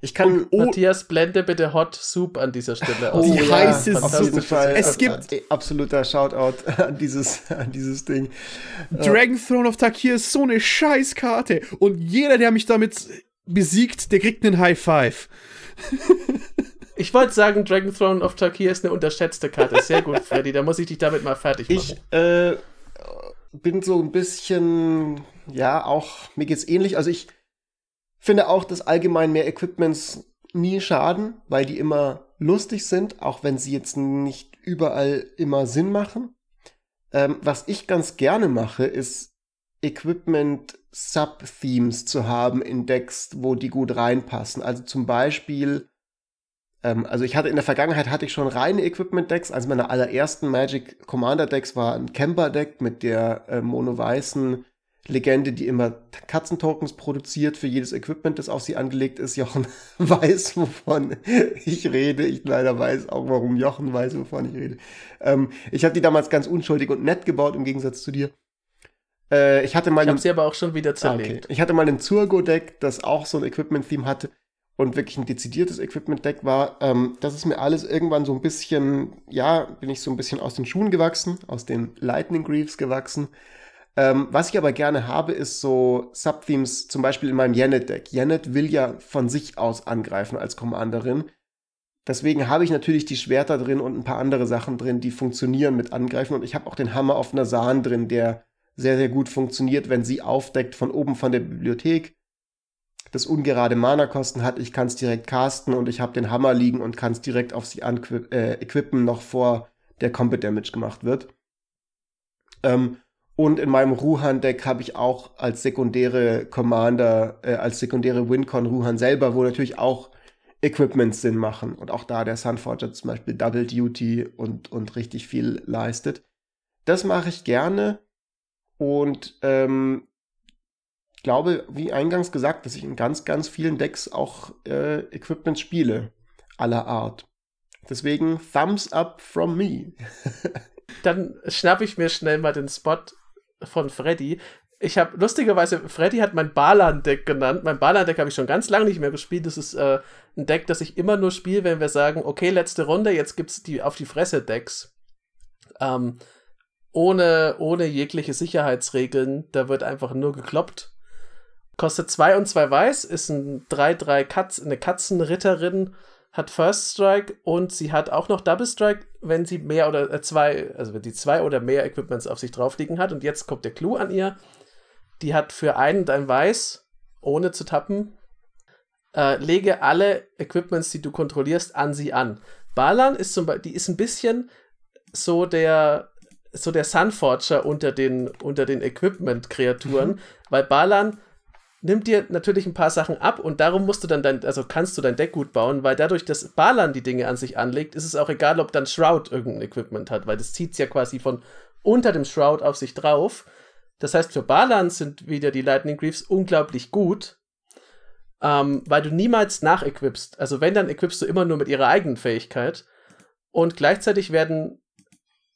Ich kann und, oh, Matthias blende bitte Hot Soup an dieser Stelle aus. Die oh, heiße ja, Suppe. Es gibt äh, absoluter Shoutout an dieses, an dieses Ding. Dragon Throne of Takir ist so eine Scheißkarte und jeder, der mich damit besiegt, der kriegt einen High Five. Ich wollte sagen, Dragon Throne of Takir ist eine unterschätzte Karte. Sehr gut, Freddy. Da muss ich dich damit mal fertig machen. Ich äh, bin so ein bisschen, ja, auch, mir geht's ähnlich. Also ich Finde auch, dass allgemein mehr Equipments nie schaden, weil die immer lustig sind, auch wenn sie jetzt nicht überall immer Sinn machen. Ähm, was ich ganz gerne mache, ist Equipment Sub-Themes zu haben in Decks, wo die gut reinpassen. Also zum Beispiel, ähm, also ich hatte in der Vergangenheit hatte ich schon reine Equipment-Decks. Also meine allerersten Magic Commander Decks war ein Camper-Deck mit der äh, mono-weißen Legende, die immer Katzentokens produziert für jedes Equipment, das auf sie angelegt ist. Jochen weiß, wovon ich rede. Ich leider weiß auch, warum Jochen weiß, wovon ich rede. Ähm, ich habe die damals ganz unschuldig und nett gebaut, im Gegensatz zu dir. Äh, ich hatte mal ich habe sie aber auch schon wieder zerlegt. Ah, okay. Ich hatte mal ein Zurgo-Deck, das auch so ein Equipment-Theme hatte und wirklich ein dezidiertes Equipment-Deck war. Ähm, das ist mir alles irgendwann so ein bisschen, ja, bin ich so ein bisschen aus den Schuhen gewachsen, aus den Lightning Greaves gewachsen ähm, was ich aber gerne habe, ist so Subthemes, zum Beispiel in meinem Janet-Deck. Janet will ja von sich aus angreifen als Commanderin. Deswegen habe ich natürlich die Schwerter drin und ein paar andere Sachen drin, die funktionieren mit Angreifen. Und ich habe auch den Hammer auf Nasan drin, der sehr, sehr gut funktioniert, wenn sie aufdeckt von oben von der Bibliothek. Das ungerade Mana-Kosten hat, ich kann es direkt casten und ich habe den Hammer liegen und kann es direkt auf sie äh, equippen, noch vor der Combat Damage gemacht wird. Ähm, und in meinem Ruhan-Deck habe ich auch als sekundäre Commander, äh, als sekundäre Wincon Ruhan selber, wo natürlich auch Equipments Sinn machen. Und auch da der Sunforger zum Beispiel Double Duty und, und richtig viel leistet. Das mache ich gerne. Und ähm, glaube, wie eingangs gesagt, dass ich in ganz, ganz vielen Decks auch äh, Equipments spiele. Aller Art. Deswegen Thumbs up from me. Dann schnappe ich mir schnell mal den Spot von Freddy. Ich habe lustigerweise, Freddy hat mein Balan-Deck genannt. Mein Balan-Deck habe ich schon ganz lange nicht mehr gespielt. Das ist äh, ein Deck, das ich immer nur spiele, wenn wir sagen, okay, letzte Runde, jetzt gibt's die auf die Fresse Decks. Ähm, ohne, ohne jegliche Sicherheitsregeln. Da wird einfach nur gekloppt. Kostet 2 und 2 weiß, ist ein 3-3 Katz, eine Katzenritterin, hat First Strike und sie hat auch noch Double Strike, wenn sie mehr oder äh, zwei, also wenn sie zwei oder mehr Equipments auf sich drauf liegen hat. Und jetzt kommt der Clou an ihr. Die hat für einen dein Weiß, ohne zu tappen, äh, lege alle Equipments, die du kontrollierst, an sie an. Balan ist zum Beispiel, die ist ein bisschen so der, so der Sunforger unter den, unter den Equipment-Kreaturen, mhm. weil Balan nimmt dir natürlich ein paar Sachen ab und darum musst du dann dein, also kannst du dein Deck gut bauen, weil dadurch, dass Balan die Dinge an sich anlegt, ist es auch egal, ob dann Shroud irgendein Equipment hat, weil das zieht ja quasi von unter dem Shroud auf sich drauf. Das heißt, für Balan sind wieder die Lightning Greaves unglaublich gut, ähm, weil du niemals nachequipst. Also wenn, dann equipst du immer nur mit ihrer eigenen Fähigkeit. Und gleichzeitig werden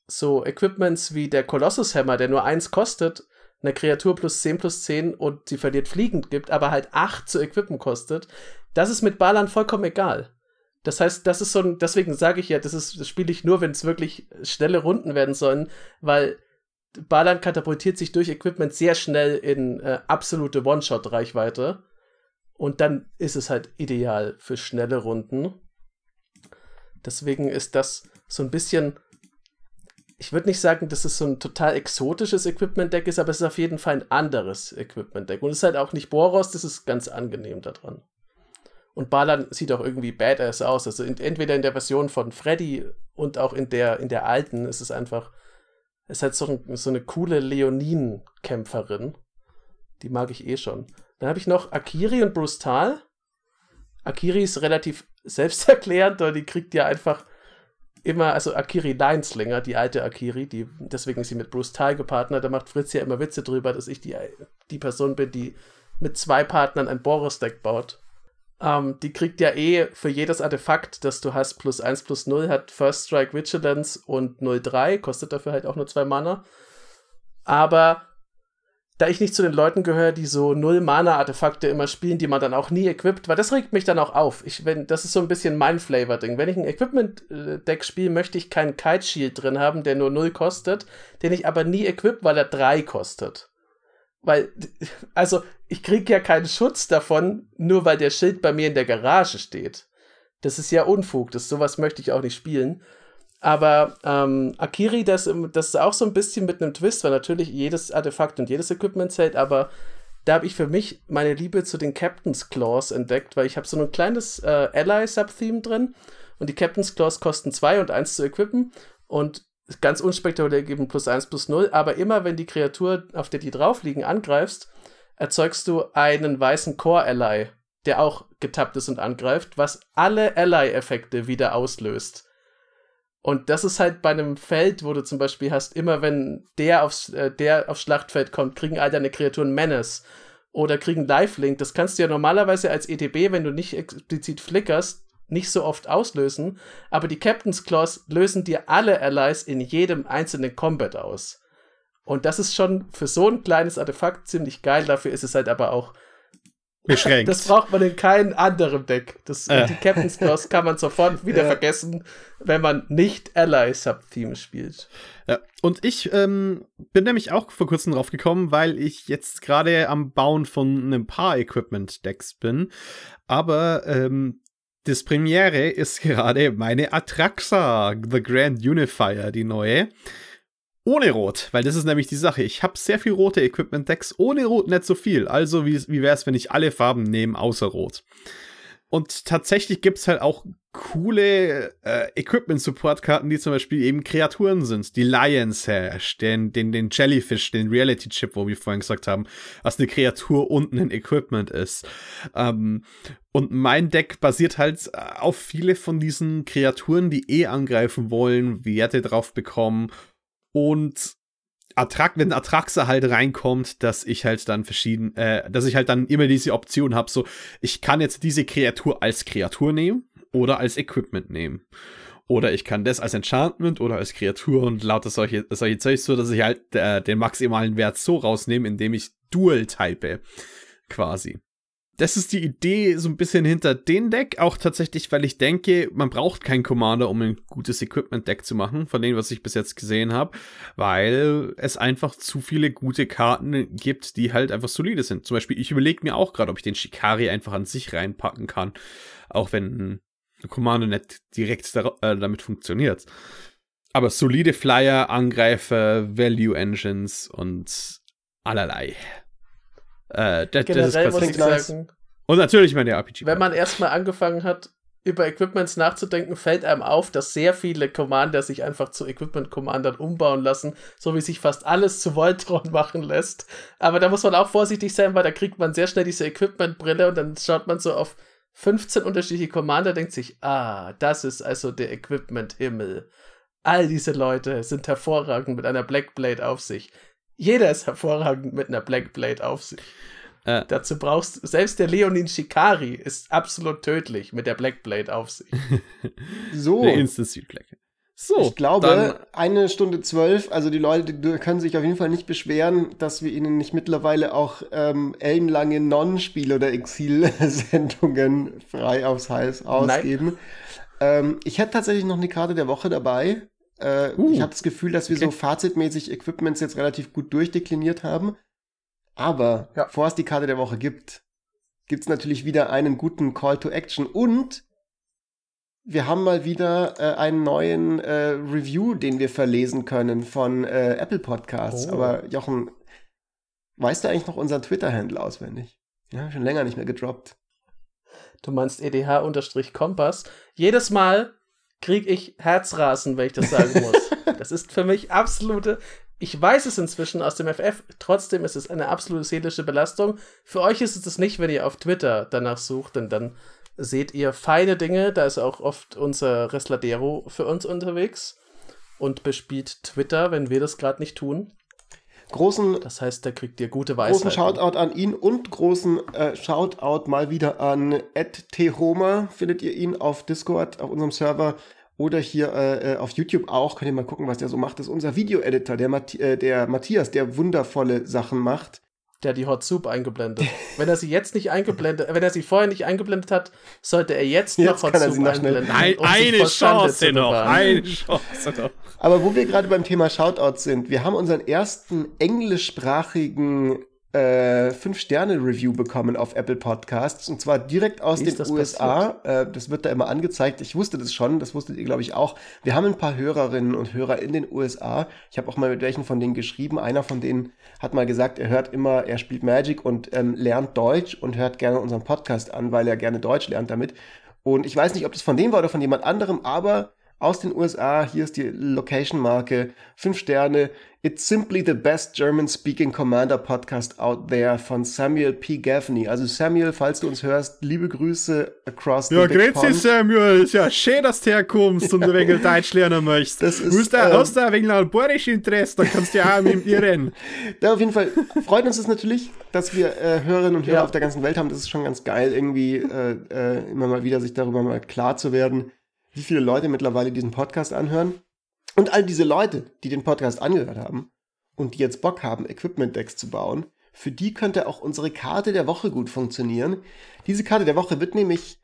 so Equipments wie der Colossus Hammer, der nur eins kostet, eine Kreatur plus 10 plus 10 und sie verliert fliegend gibt, aber halt 8 zu equippen kostet, das ist mit Balan vollkommen egal. Das heißt, das ist so ein, deswegen sage ich ja, das das spiele ich nur, wenn es wirklich schnelle Runden werden sollen, weil Balan katapultiert sich durch Equipment sehr schnell in äh, absolute One-Shot-Reichweite. Und dann ist es halt ideal für schnelle Runden. Deswegen ist das so ein bisschen ich würde nicht sagen, dass es so ein total exotisches Equipment-Deck ist, aber es ist auf jeden Fall ein anderes Equipment-Deck. Und es ist halt auch nicht Boros, das ist ganz angenehm daran. Und Balan sieht auch irgendwie badass aus. Also in, entweder in der Version von Freddy und auch in der, in der alten ist es einfach, es halt so, ein, so eine coole Leonin-Kämpferin. Die mag ich eh schon. Dann habe ich noch Akiri und Brustal. Akiri ist relativ selbsterklärend, weil die kriegt ja einfach immer, also Akiri Lineslinger, die alte Akiri, die, deswegen ist sie mit Bruce Ty gepartnert, da macht Fritz ja immer Witze drüber, dass ich die, die Person bin, die mit zwei Partnern ein Boros-Deck baut. Ähm, die kriegt ja eh für jedes Artefakt, das du hast, plus 1 plus 0, hat First Strike Vigilance und 0-3, kostet dafür halt auch nur zwei Mana. Aber da ich nicht zu den Leuten gehöre, die so Null-Mana-Artefakte immer spielen, die man dann auch nie equipt, weil das regt mich dann auch auf. Ich, wenn, das ist so ein bisschen mein Flavor-Ding. Wenn ich ein Equipment-Deck spiele, möchte ich keinen Kite-Shield drin haben, der nur null kostet, den ich aber nie equip, weil er drei kostet. Weil, also, ich kriege ja keinen Schutz davon, nur weil der Schild bei mir in der Garage steht. Das ist ja Unfug, das, sowas möchte ich auch nicht spielen. Aber ähm, Akiri, das, das ist auch so ein bisschen mit einem Twist, weil natürlich jedes Artefakt und jedes Equipment zählt, aber da habe ich für mich meine Liebe zu den Captain's Claws entdeckt, weil ich habe so ein kleines äh, Ally-Subtheme drin und die Captain's Claws kosten zwei und eins zu equippen und ganz unspektakulär geben plus eins plus null, aber immer wenn die Kreatur, auf der die drauf liegen, angreifst, erzeugst du einen weißen Core-Ally, der auch getappt ist und angreift, was alle Ally-Effekte wieder auslöst. Und das ist halt bei einem Feld, wo du zum Beispiel hast, immer wenn der aufs, äh, der aufs Schlachtfeld kommt, kriegen all deine Kreaturen Menace oder kriegen Lifelink. Das kannst du ja normalerweise als ETB, wenn du nicht explizit flickerst, nicht so oft auslösen. Aber die Captain's Claws lösen dir alle Allies in jedem einzelnen Combat aus. Und das ist schon für so ein kleines Artefakt ziemlich geil. Dafür ist es halt aber auch beschränkt. Das braucht man in keinem anderen Deck. Das, äh. Die Captain's Cross kann man sofort wieder ja. vergessen, wenn man nicht Ally Subtheme spielt. Ja. Und ich ähm, bin nämlich auch vor kurzem drauf gekommen, weil ich jetzt gerade am Bauen von einem paar Equipment-Decks bin. Aber ähm, das Premiere ist gerade meine Atraxa, The Grand Unifier, die neue ohne Rot, weil das ist nämlich die Sache. Ich habe sehr viel rote Equipment-Decks, ohne Rot nicht so viel. Also wie, wie wäre es, wenn ich alle Farben nehme, außer Rot? Und tatsächlich gibt es halt auch coole äh, Equipment-Support-Karten, die zum Beispiel eben Kreaturen sind. Die Lions Hash, den, den, den Jellyfish, den Reality-Chip, wo wir vorhin gesagt haben, was eine Kreatur und ein Equipment ist. Ähm, und mein Deck basiert halt auf viele von diesen Kreaturen, die eh angreifen wollen, Werte drauf bekommen und Attrakt, wenn Atraxa halt reinkommt, dass ich halt dann verschieden, äh, dass ich halt dann immer diese Option habe, so, ich kann jetzt diese Kreatur als Kreatur nehmen oder als Equipment nehmen. Oder ich kann das als Enchantment oder als Kreatur und lauter solche, solche Zeug so, dass ich halt äh, den maximalen Wert so rausnehme, indem ich Dual type. Quasi das ist die Idee so ein bisschen hinter dem Deck, auch tatsächlich, weil ich denke, man braucht keinen Commander, um ein gutes Equipment-Deck zu machen, von dem, was ich bis jetzt gesehen habe, weil es einfach zu viele gute Karten gibt, die halt einfach solide sind. Zum Beispiel, ich überlege mir auch gerade, ob ich den Shikari einfach an sich reinpacken kann, auch wenn Commander nicht direkt da, äh, damit funktioniert. Aber solide Flyer, Angreifer, Value Engines und allerlei. Äh, das, das muss ich sagen, und natürlich meine RPG. Wenn man erstmal angefangen hat, über Equipments nachzudenken, fällt einem auf, dass sehr viele Commander sich einfach zu Equipment-Commandern umbauen lassen, so wie sich fast alles zu Voltron machen lässt. Aber da muss man auch vorsichtig sein, weil da kriegt man sehr schnell diese Equipment-Brille und dann schaut man so auf 15 unterschiedliche Commander, denkt sich, ah, das ist also der Equipment-Himmel. All diese Leute sind hervorragend mit einer Blackblade auf sich. Jeder ist hervorragend mit einer Blackblade auf sich. Äh, Dazu brauchst selbst der Leonin Shikari ist absolut tödlich mit der Blackblade auf sich. so. Der Instant Suit Black. So, ich glaube, dann, eine Stunde zwölf, also die Leute die können sich auf jeden Fall nicht beschweren, dass wir ihnen nicht mittlerweile auch ähm, ellenlange Non-Spiel- oder Exil-Sendungen frei aufs Hals ausgeben. Ähm, ich hätte tatsächlich noch eine Karte der Woche dabei. Äh, uh, ich habe das Gefühl, dass wir okay. so fazitmäßig Equipments jetzt relativ gut durchdekliniert haben. Aber ja. bevor es die Karte der Woche gibt, gibt es natürlich wieder einen guten Call to Action und wir haben mal wieder äh, einen neuen äh, Review, den wir verlesen können von äh, Apple Podcasts. Oh. Aber Jochen, weißt du eigentlich noch unseren Twitter-Handle auswendig? Ja, schon länger nicht mehr gedroppt. Du meinst EDH-Kompass. Jedes Mal kriege ich Herzrasen, wenn ich das sagen muss. das ist für mich absolute ich weiß es inzwischen aus dem FF, trotzdem ist es eine absolute seelische Belastung. Für euch ist es das nicht, wenn ihr auf Twitter danach sucht, denn dann seht ihr feine Dinge. Da ist auch oft unser Resladero für uns unterwegs und bespielt Twitter, wenn wir das gerade nicht tun. Großen, das heißt, da kriegt ihr gute Weisheiten. Großen Shoutout an ihn und großen äh, Shoutout mal wieder an Ed T. Homer. Findet ihr ihn auf Discord, auf unserem Server oder hier äh, äh, auf YouTube auch, könnt ihr mal gucken, was der so macht. Das ist unser Video-Editor, der, Mathi äh, der Matthias, der wundervolle Sachen macht. Der die Hot Soup eingeblendet. wenn er sie jetzt nicht eingeblendet, wenn er sie vorher nicht eingeblendet hat, sollte er jetzt, jetzt noch Hot Soup einblenden. Nein, um eine Chance noch, eine Chance noch. Aber wo wir gerade beim Thema Shoutouts sind, wir haben unseren ersten englischsprachigen äh, 5-Sterne-Review bekommen auf Apple Podcasts und zwar direkt aus den USA. Äh, das wird da immer angezeigt. Ich wusste das schon, das wusstet ihr, glaube ich, auch. Wir haben ein paar Hörerinnen und Hörer in den USA. Ich habe auch mal mit welchen von denen geschrieben. Einer von denen hat mal gesagt, er hört immer, er spielt Magic und ähm, lernt Deutsch und hört gerne unseren Podcast an, weil er gerne Deutsch lernt damit. Und ich weiß nicht, ob das von dem war oder von jemand anderem, aber aus den USA. Hier ist die Location-Marke. Fünf Sterne. It's simply the best German-speaking Commander Podcast out there von Samuel P. Gaffney. Also Samuel, falls du uns hörst, liebe Grüße across ja, the Ja, grüezi Samuel. Ist ja schön, dass du herkommst und ein wenig Deutsch lernen möchtest. Das ist, du ähm, hast da ein wenig ein bohrisch Interesse, dann kannst du ja auch mit mir reden. Da auf jeden Fall freut uns das natürlich, dass wir äh, Hörerinnen und Hörer ja. auf der ganzen Welt haben. Das ist schon ganz geil, irgendwie äh, äh, immer mal wieder sich darüber mal klar zu werden wie viele Leute mittlerweile diesen Podcast anhören. Und all diese Leute, die den Podcast angehört haben und die jetzt Bock haben, Equipment-Decks zu bauen, für die könnte auch unsere Karte der Woche gut funktionieren. Diese Karte der Woche wird nämlich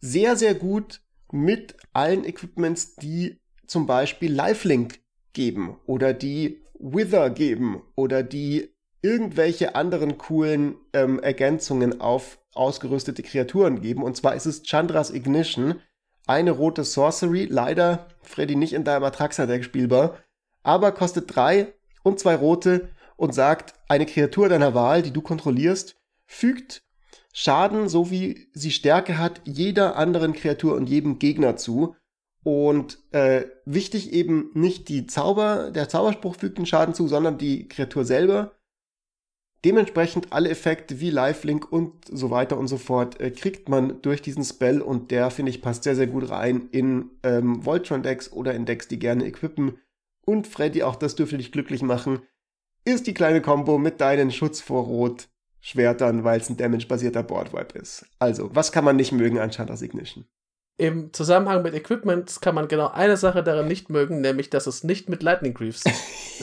sehr, sehr gut mit allen Equipments, die zum Beispiel Lifelink geben oder die Wither geben oder die irgendwelche anderen coolen ähm, Ergänzungen auf ausgerüstete Kreaturen geben. Und zwar ist es Chandras Ignition eine rote Sorcery, leider, Freddy, nicht in deinem Atraxa-Deck spielbar, aber kostet drei und zwei rote und sagt, eine Kreatur deiner Wahl, die du kontrollierst, fügt Schaden, so wie sie Stärke hat, jeder anderen Kreatur und jedem Gegner zu. Und äh, wichtig eben nicht die Zauber, der Zauberspruch fügt den Schaden zu, sondern die Kreatur selber. Dementsprechend alle Effekte wie Lifelink und so weiter und so fort äh, kriegt man durch diesen Spell und der, finde ich, passt sehr, sehr gut rein in ähm, Voltron-Decks oder in Decks, die gerne equippen. Und Freddy, auch das dürfte dich glücklich machen, ist die kleine Combo mit deinen Schutz vor Rot Schwertern, weil es ein damage-basierter Boardwipe ist. Also, was kann man nicht mögen an Chandra's Ignition? Im Zusammenhang mit Equipment kann man genau eine Sache daran nicht mögen, nämlich, dass es nicht mit Lightning Greaves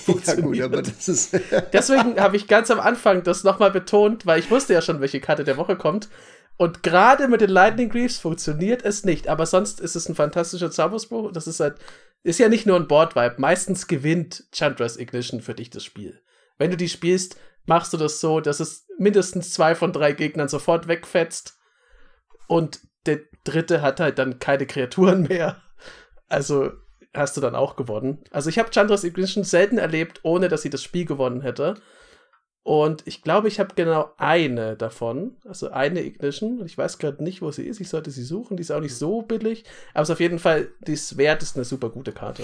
funktioniert. ja, gut, aber das ist Deswegen habe ich ganz am Anfang das nochmal betont, weil ich wusste ja schon, welche Karte der Woche kommt. Und gerade mit den Lightning Greaves funktioniert es nicht, aber sonst ist es ein fantastischer Zauberspruch. Das ist halt, ist ja nicht nur ein Board-Vibe. Meistens gewinnt Chandra's Ignition für dich das Spiel. Wenn du die spielst, machst du das so, dass es mindestens zwei von drei Gegnern sofort wegfetzt. Und dritte hat halt dann keine Kreaturen mehr. Also hast du dann auch gewonnen. Also ich habe Chandras Ignition selten erlebt, ohne dass sie das Spiel gewonnen hätte. Und ich glaube, ich habe genau eine davon. Also eine Ignition. Und ich weiß gerade nicht, wo sie ist. Ich sollte sie suchen. Die ist auch nicht so billig. Aber es ist auf jeden Fall, die ist wert, ist eine super gute Karte.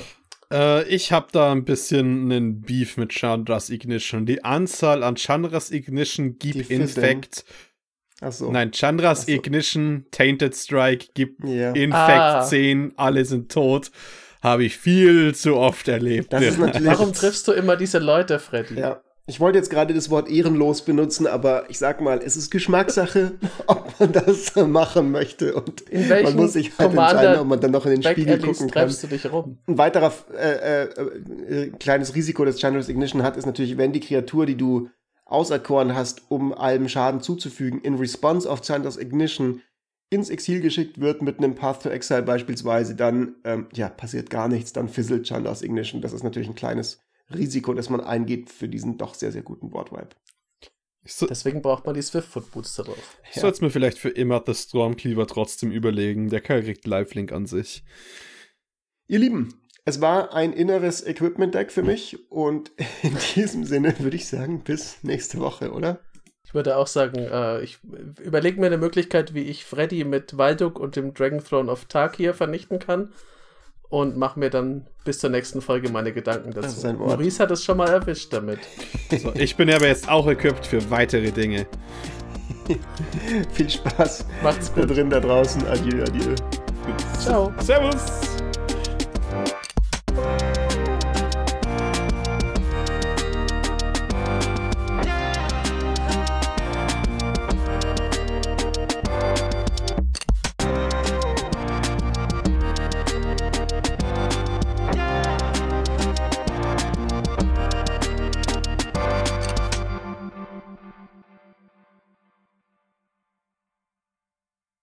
Äh, ich habe da ein bisschen einen Beef mit Chandras Ignition. Die Anzahl an Chandras Ignition gibt Infect. Achso. Nein, Chandras Ach so. Ignition, Tainted Strike gibt Ja. Infect Ah. 10, alle sind tot. Habe ich viel zu oft erlebt. Das ist natürlich. Warum triffst du immer diese Leute, Freddy? Ja. Ich wollte jetzt gerade das Wort ehrenlos benutzen, aber ich sag mal, es ist Geschmackssache, ob man das machen möchte. Und In welchen man muss sich halt Commander entscheiden, ob man dann noch in den Back Spiegel gucken kann. du dich rum. Ein weiterer äh, äh, äh, kleines Risiko, das Chandler's Ignition hat, ist natürlich, wenn die Kreatur, die du auserkoren hast, um allem Schaden zuzufügen, in Response auf Chandler's Ignition ins Exil geschickt wird mit einem Path to Exile beispielsweise, dann ähm, ja, passiert gar nichts, dann fizzelt Chandler's Ignition. Das ist natürlich ein kleines Risiko, das man eingeht für diesen doch sehr, sehr guten Boardwipe. So, Deswegen braucht man die Swiftfoot Booster drauf. ich soll es mir vielleicht für immer The Stormcleaver trotzdem überlegen. Der Kerl kriegt Lifelink an sich. Ihr Lieben, es war ein inneres Equipment-Deck für mich und in diesem Sinne würde ich sagen, bis nächste Woche, oder? Ich würde auch sagen, äh, ich überlege mir eine Möglichkeit, wie ich Freddy mit Walduk und dem Dragon Throne of Tarkir vernichten kann. Und mache mir dann bis zur nächsten Folge meine Gedanken dazu. Das ist ein Wort. Maurice hat es schon mal erwischt damit. So, ich bin ja aber jetzt auch equipped für weitere Dinge. Viel Spaß Macht's da gut. drin, da draußen. Adieu, adieu. Ciao. Servus!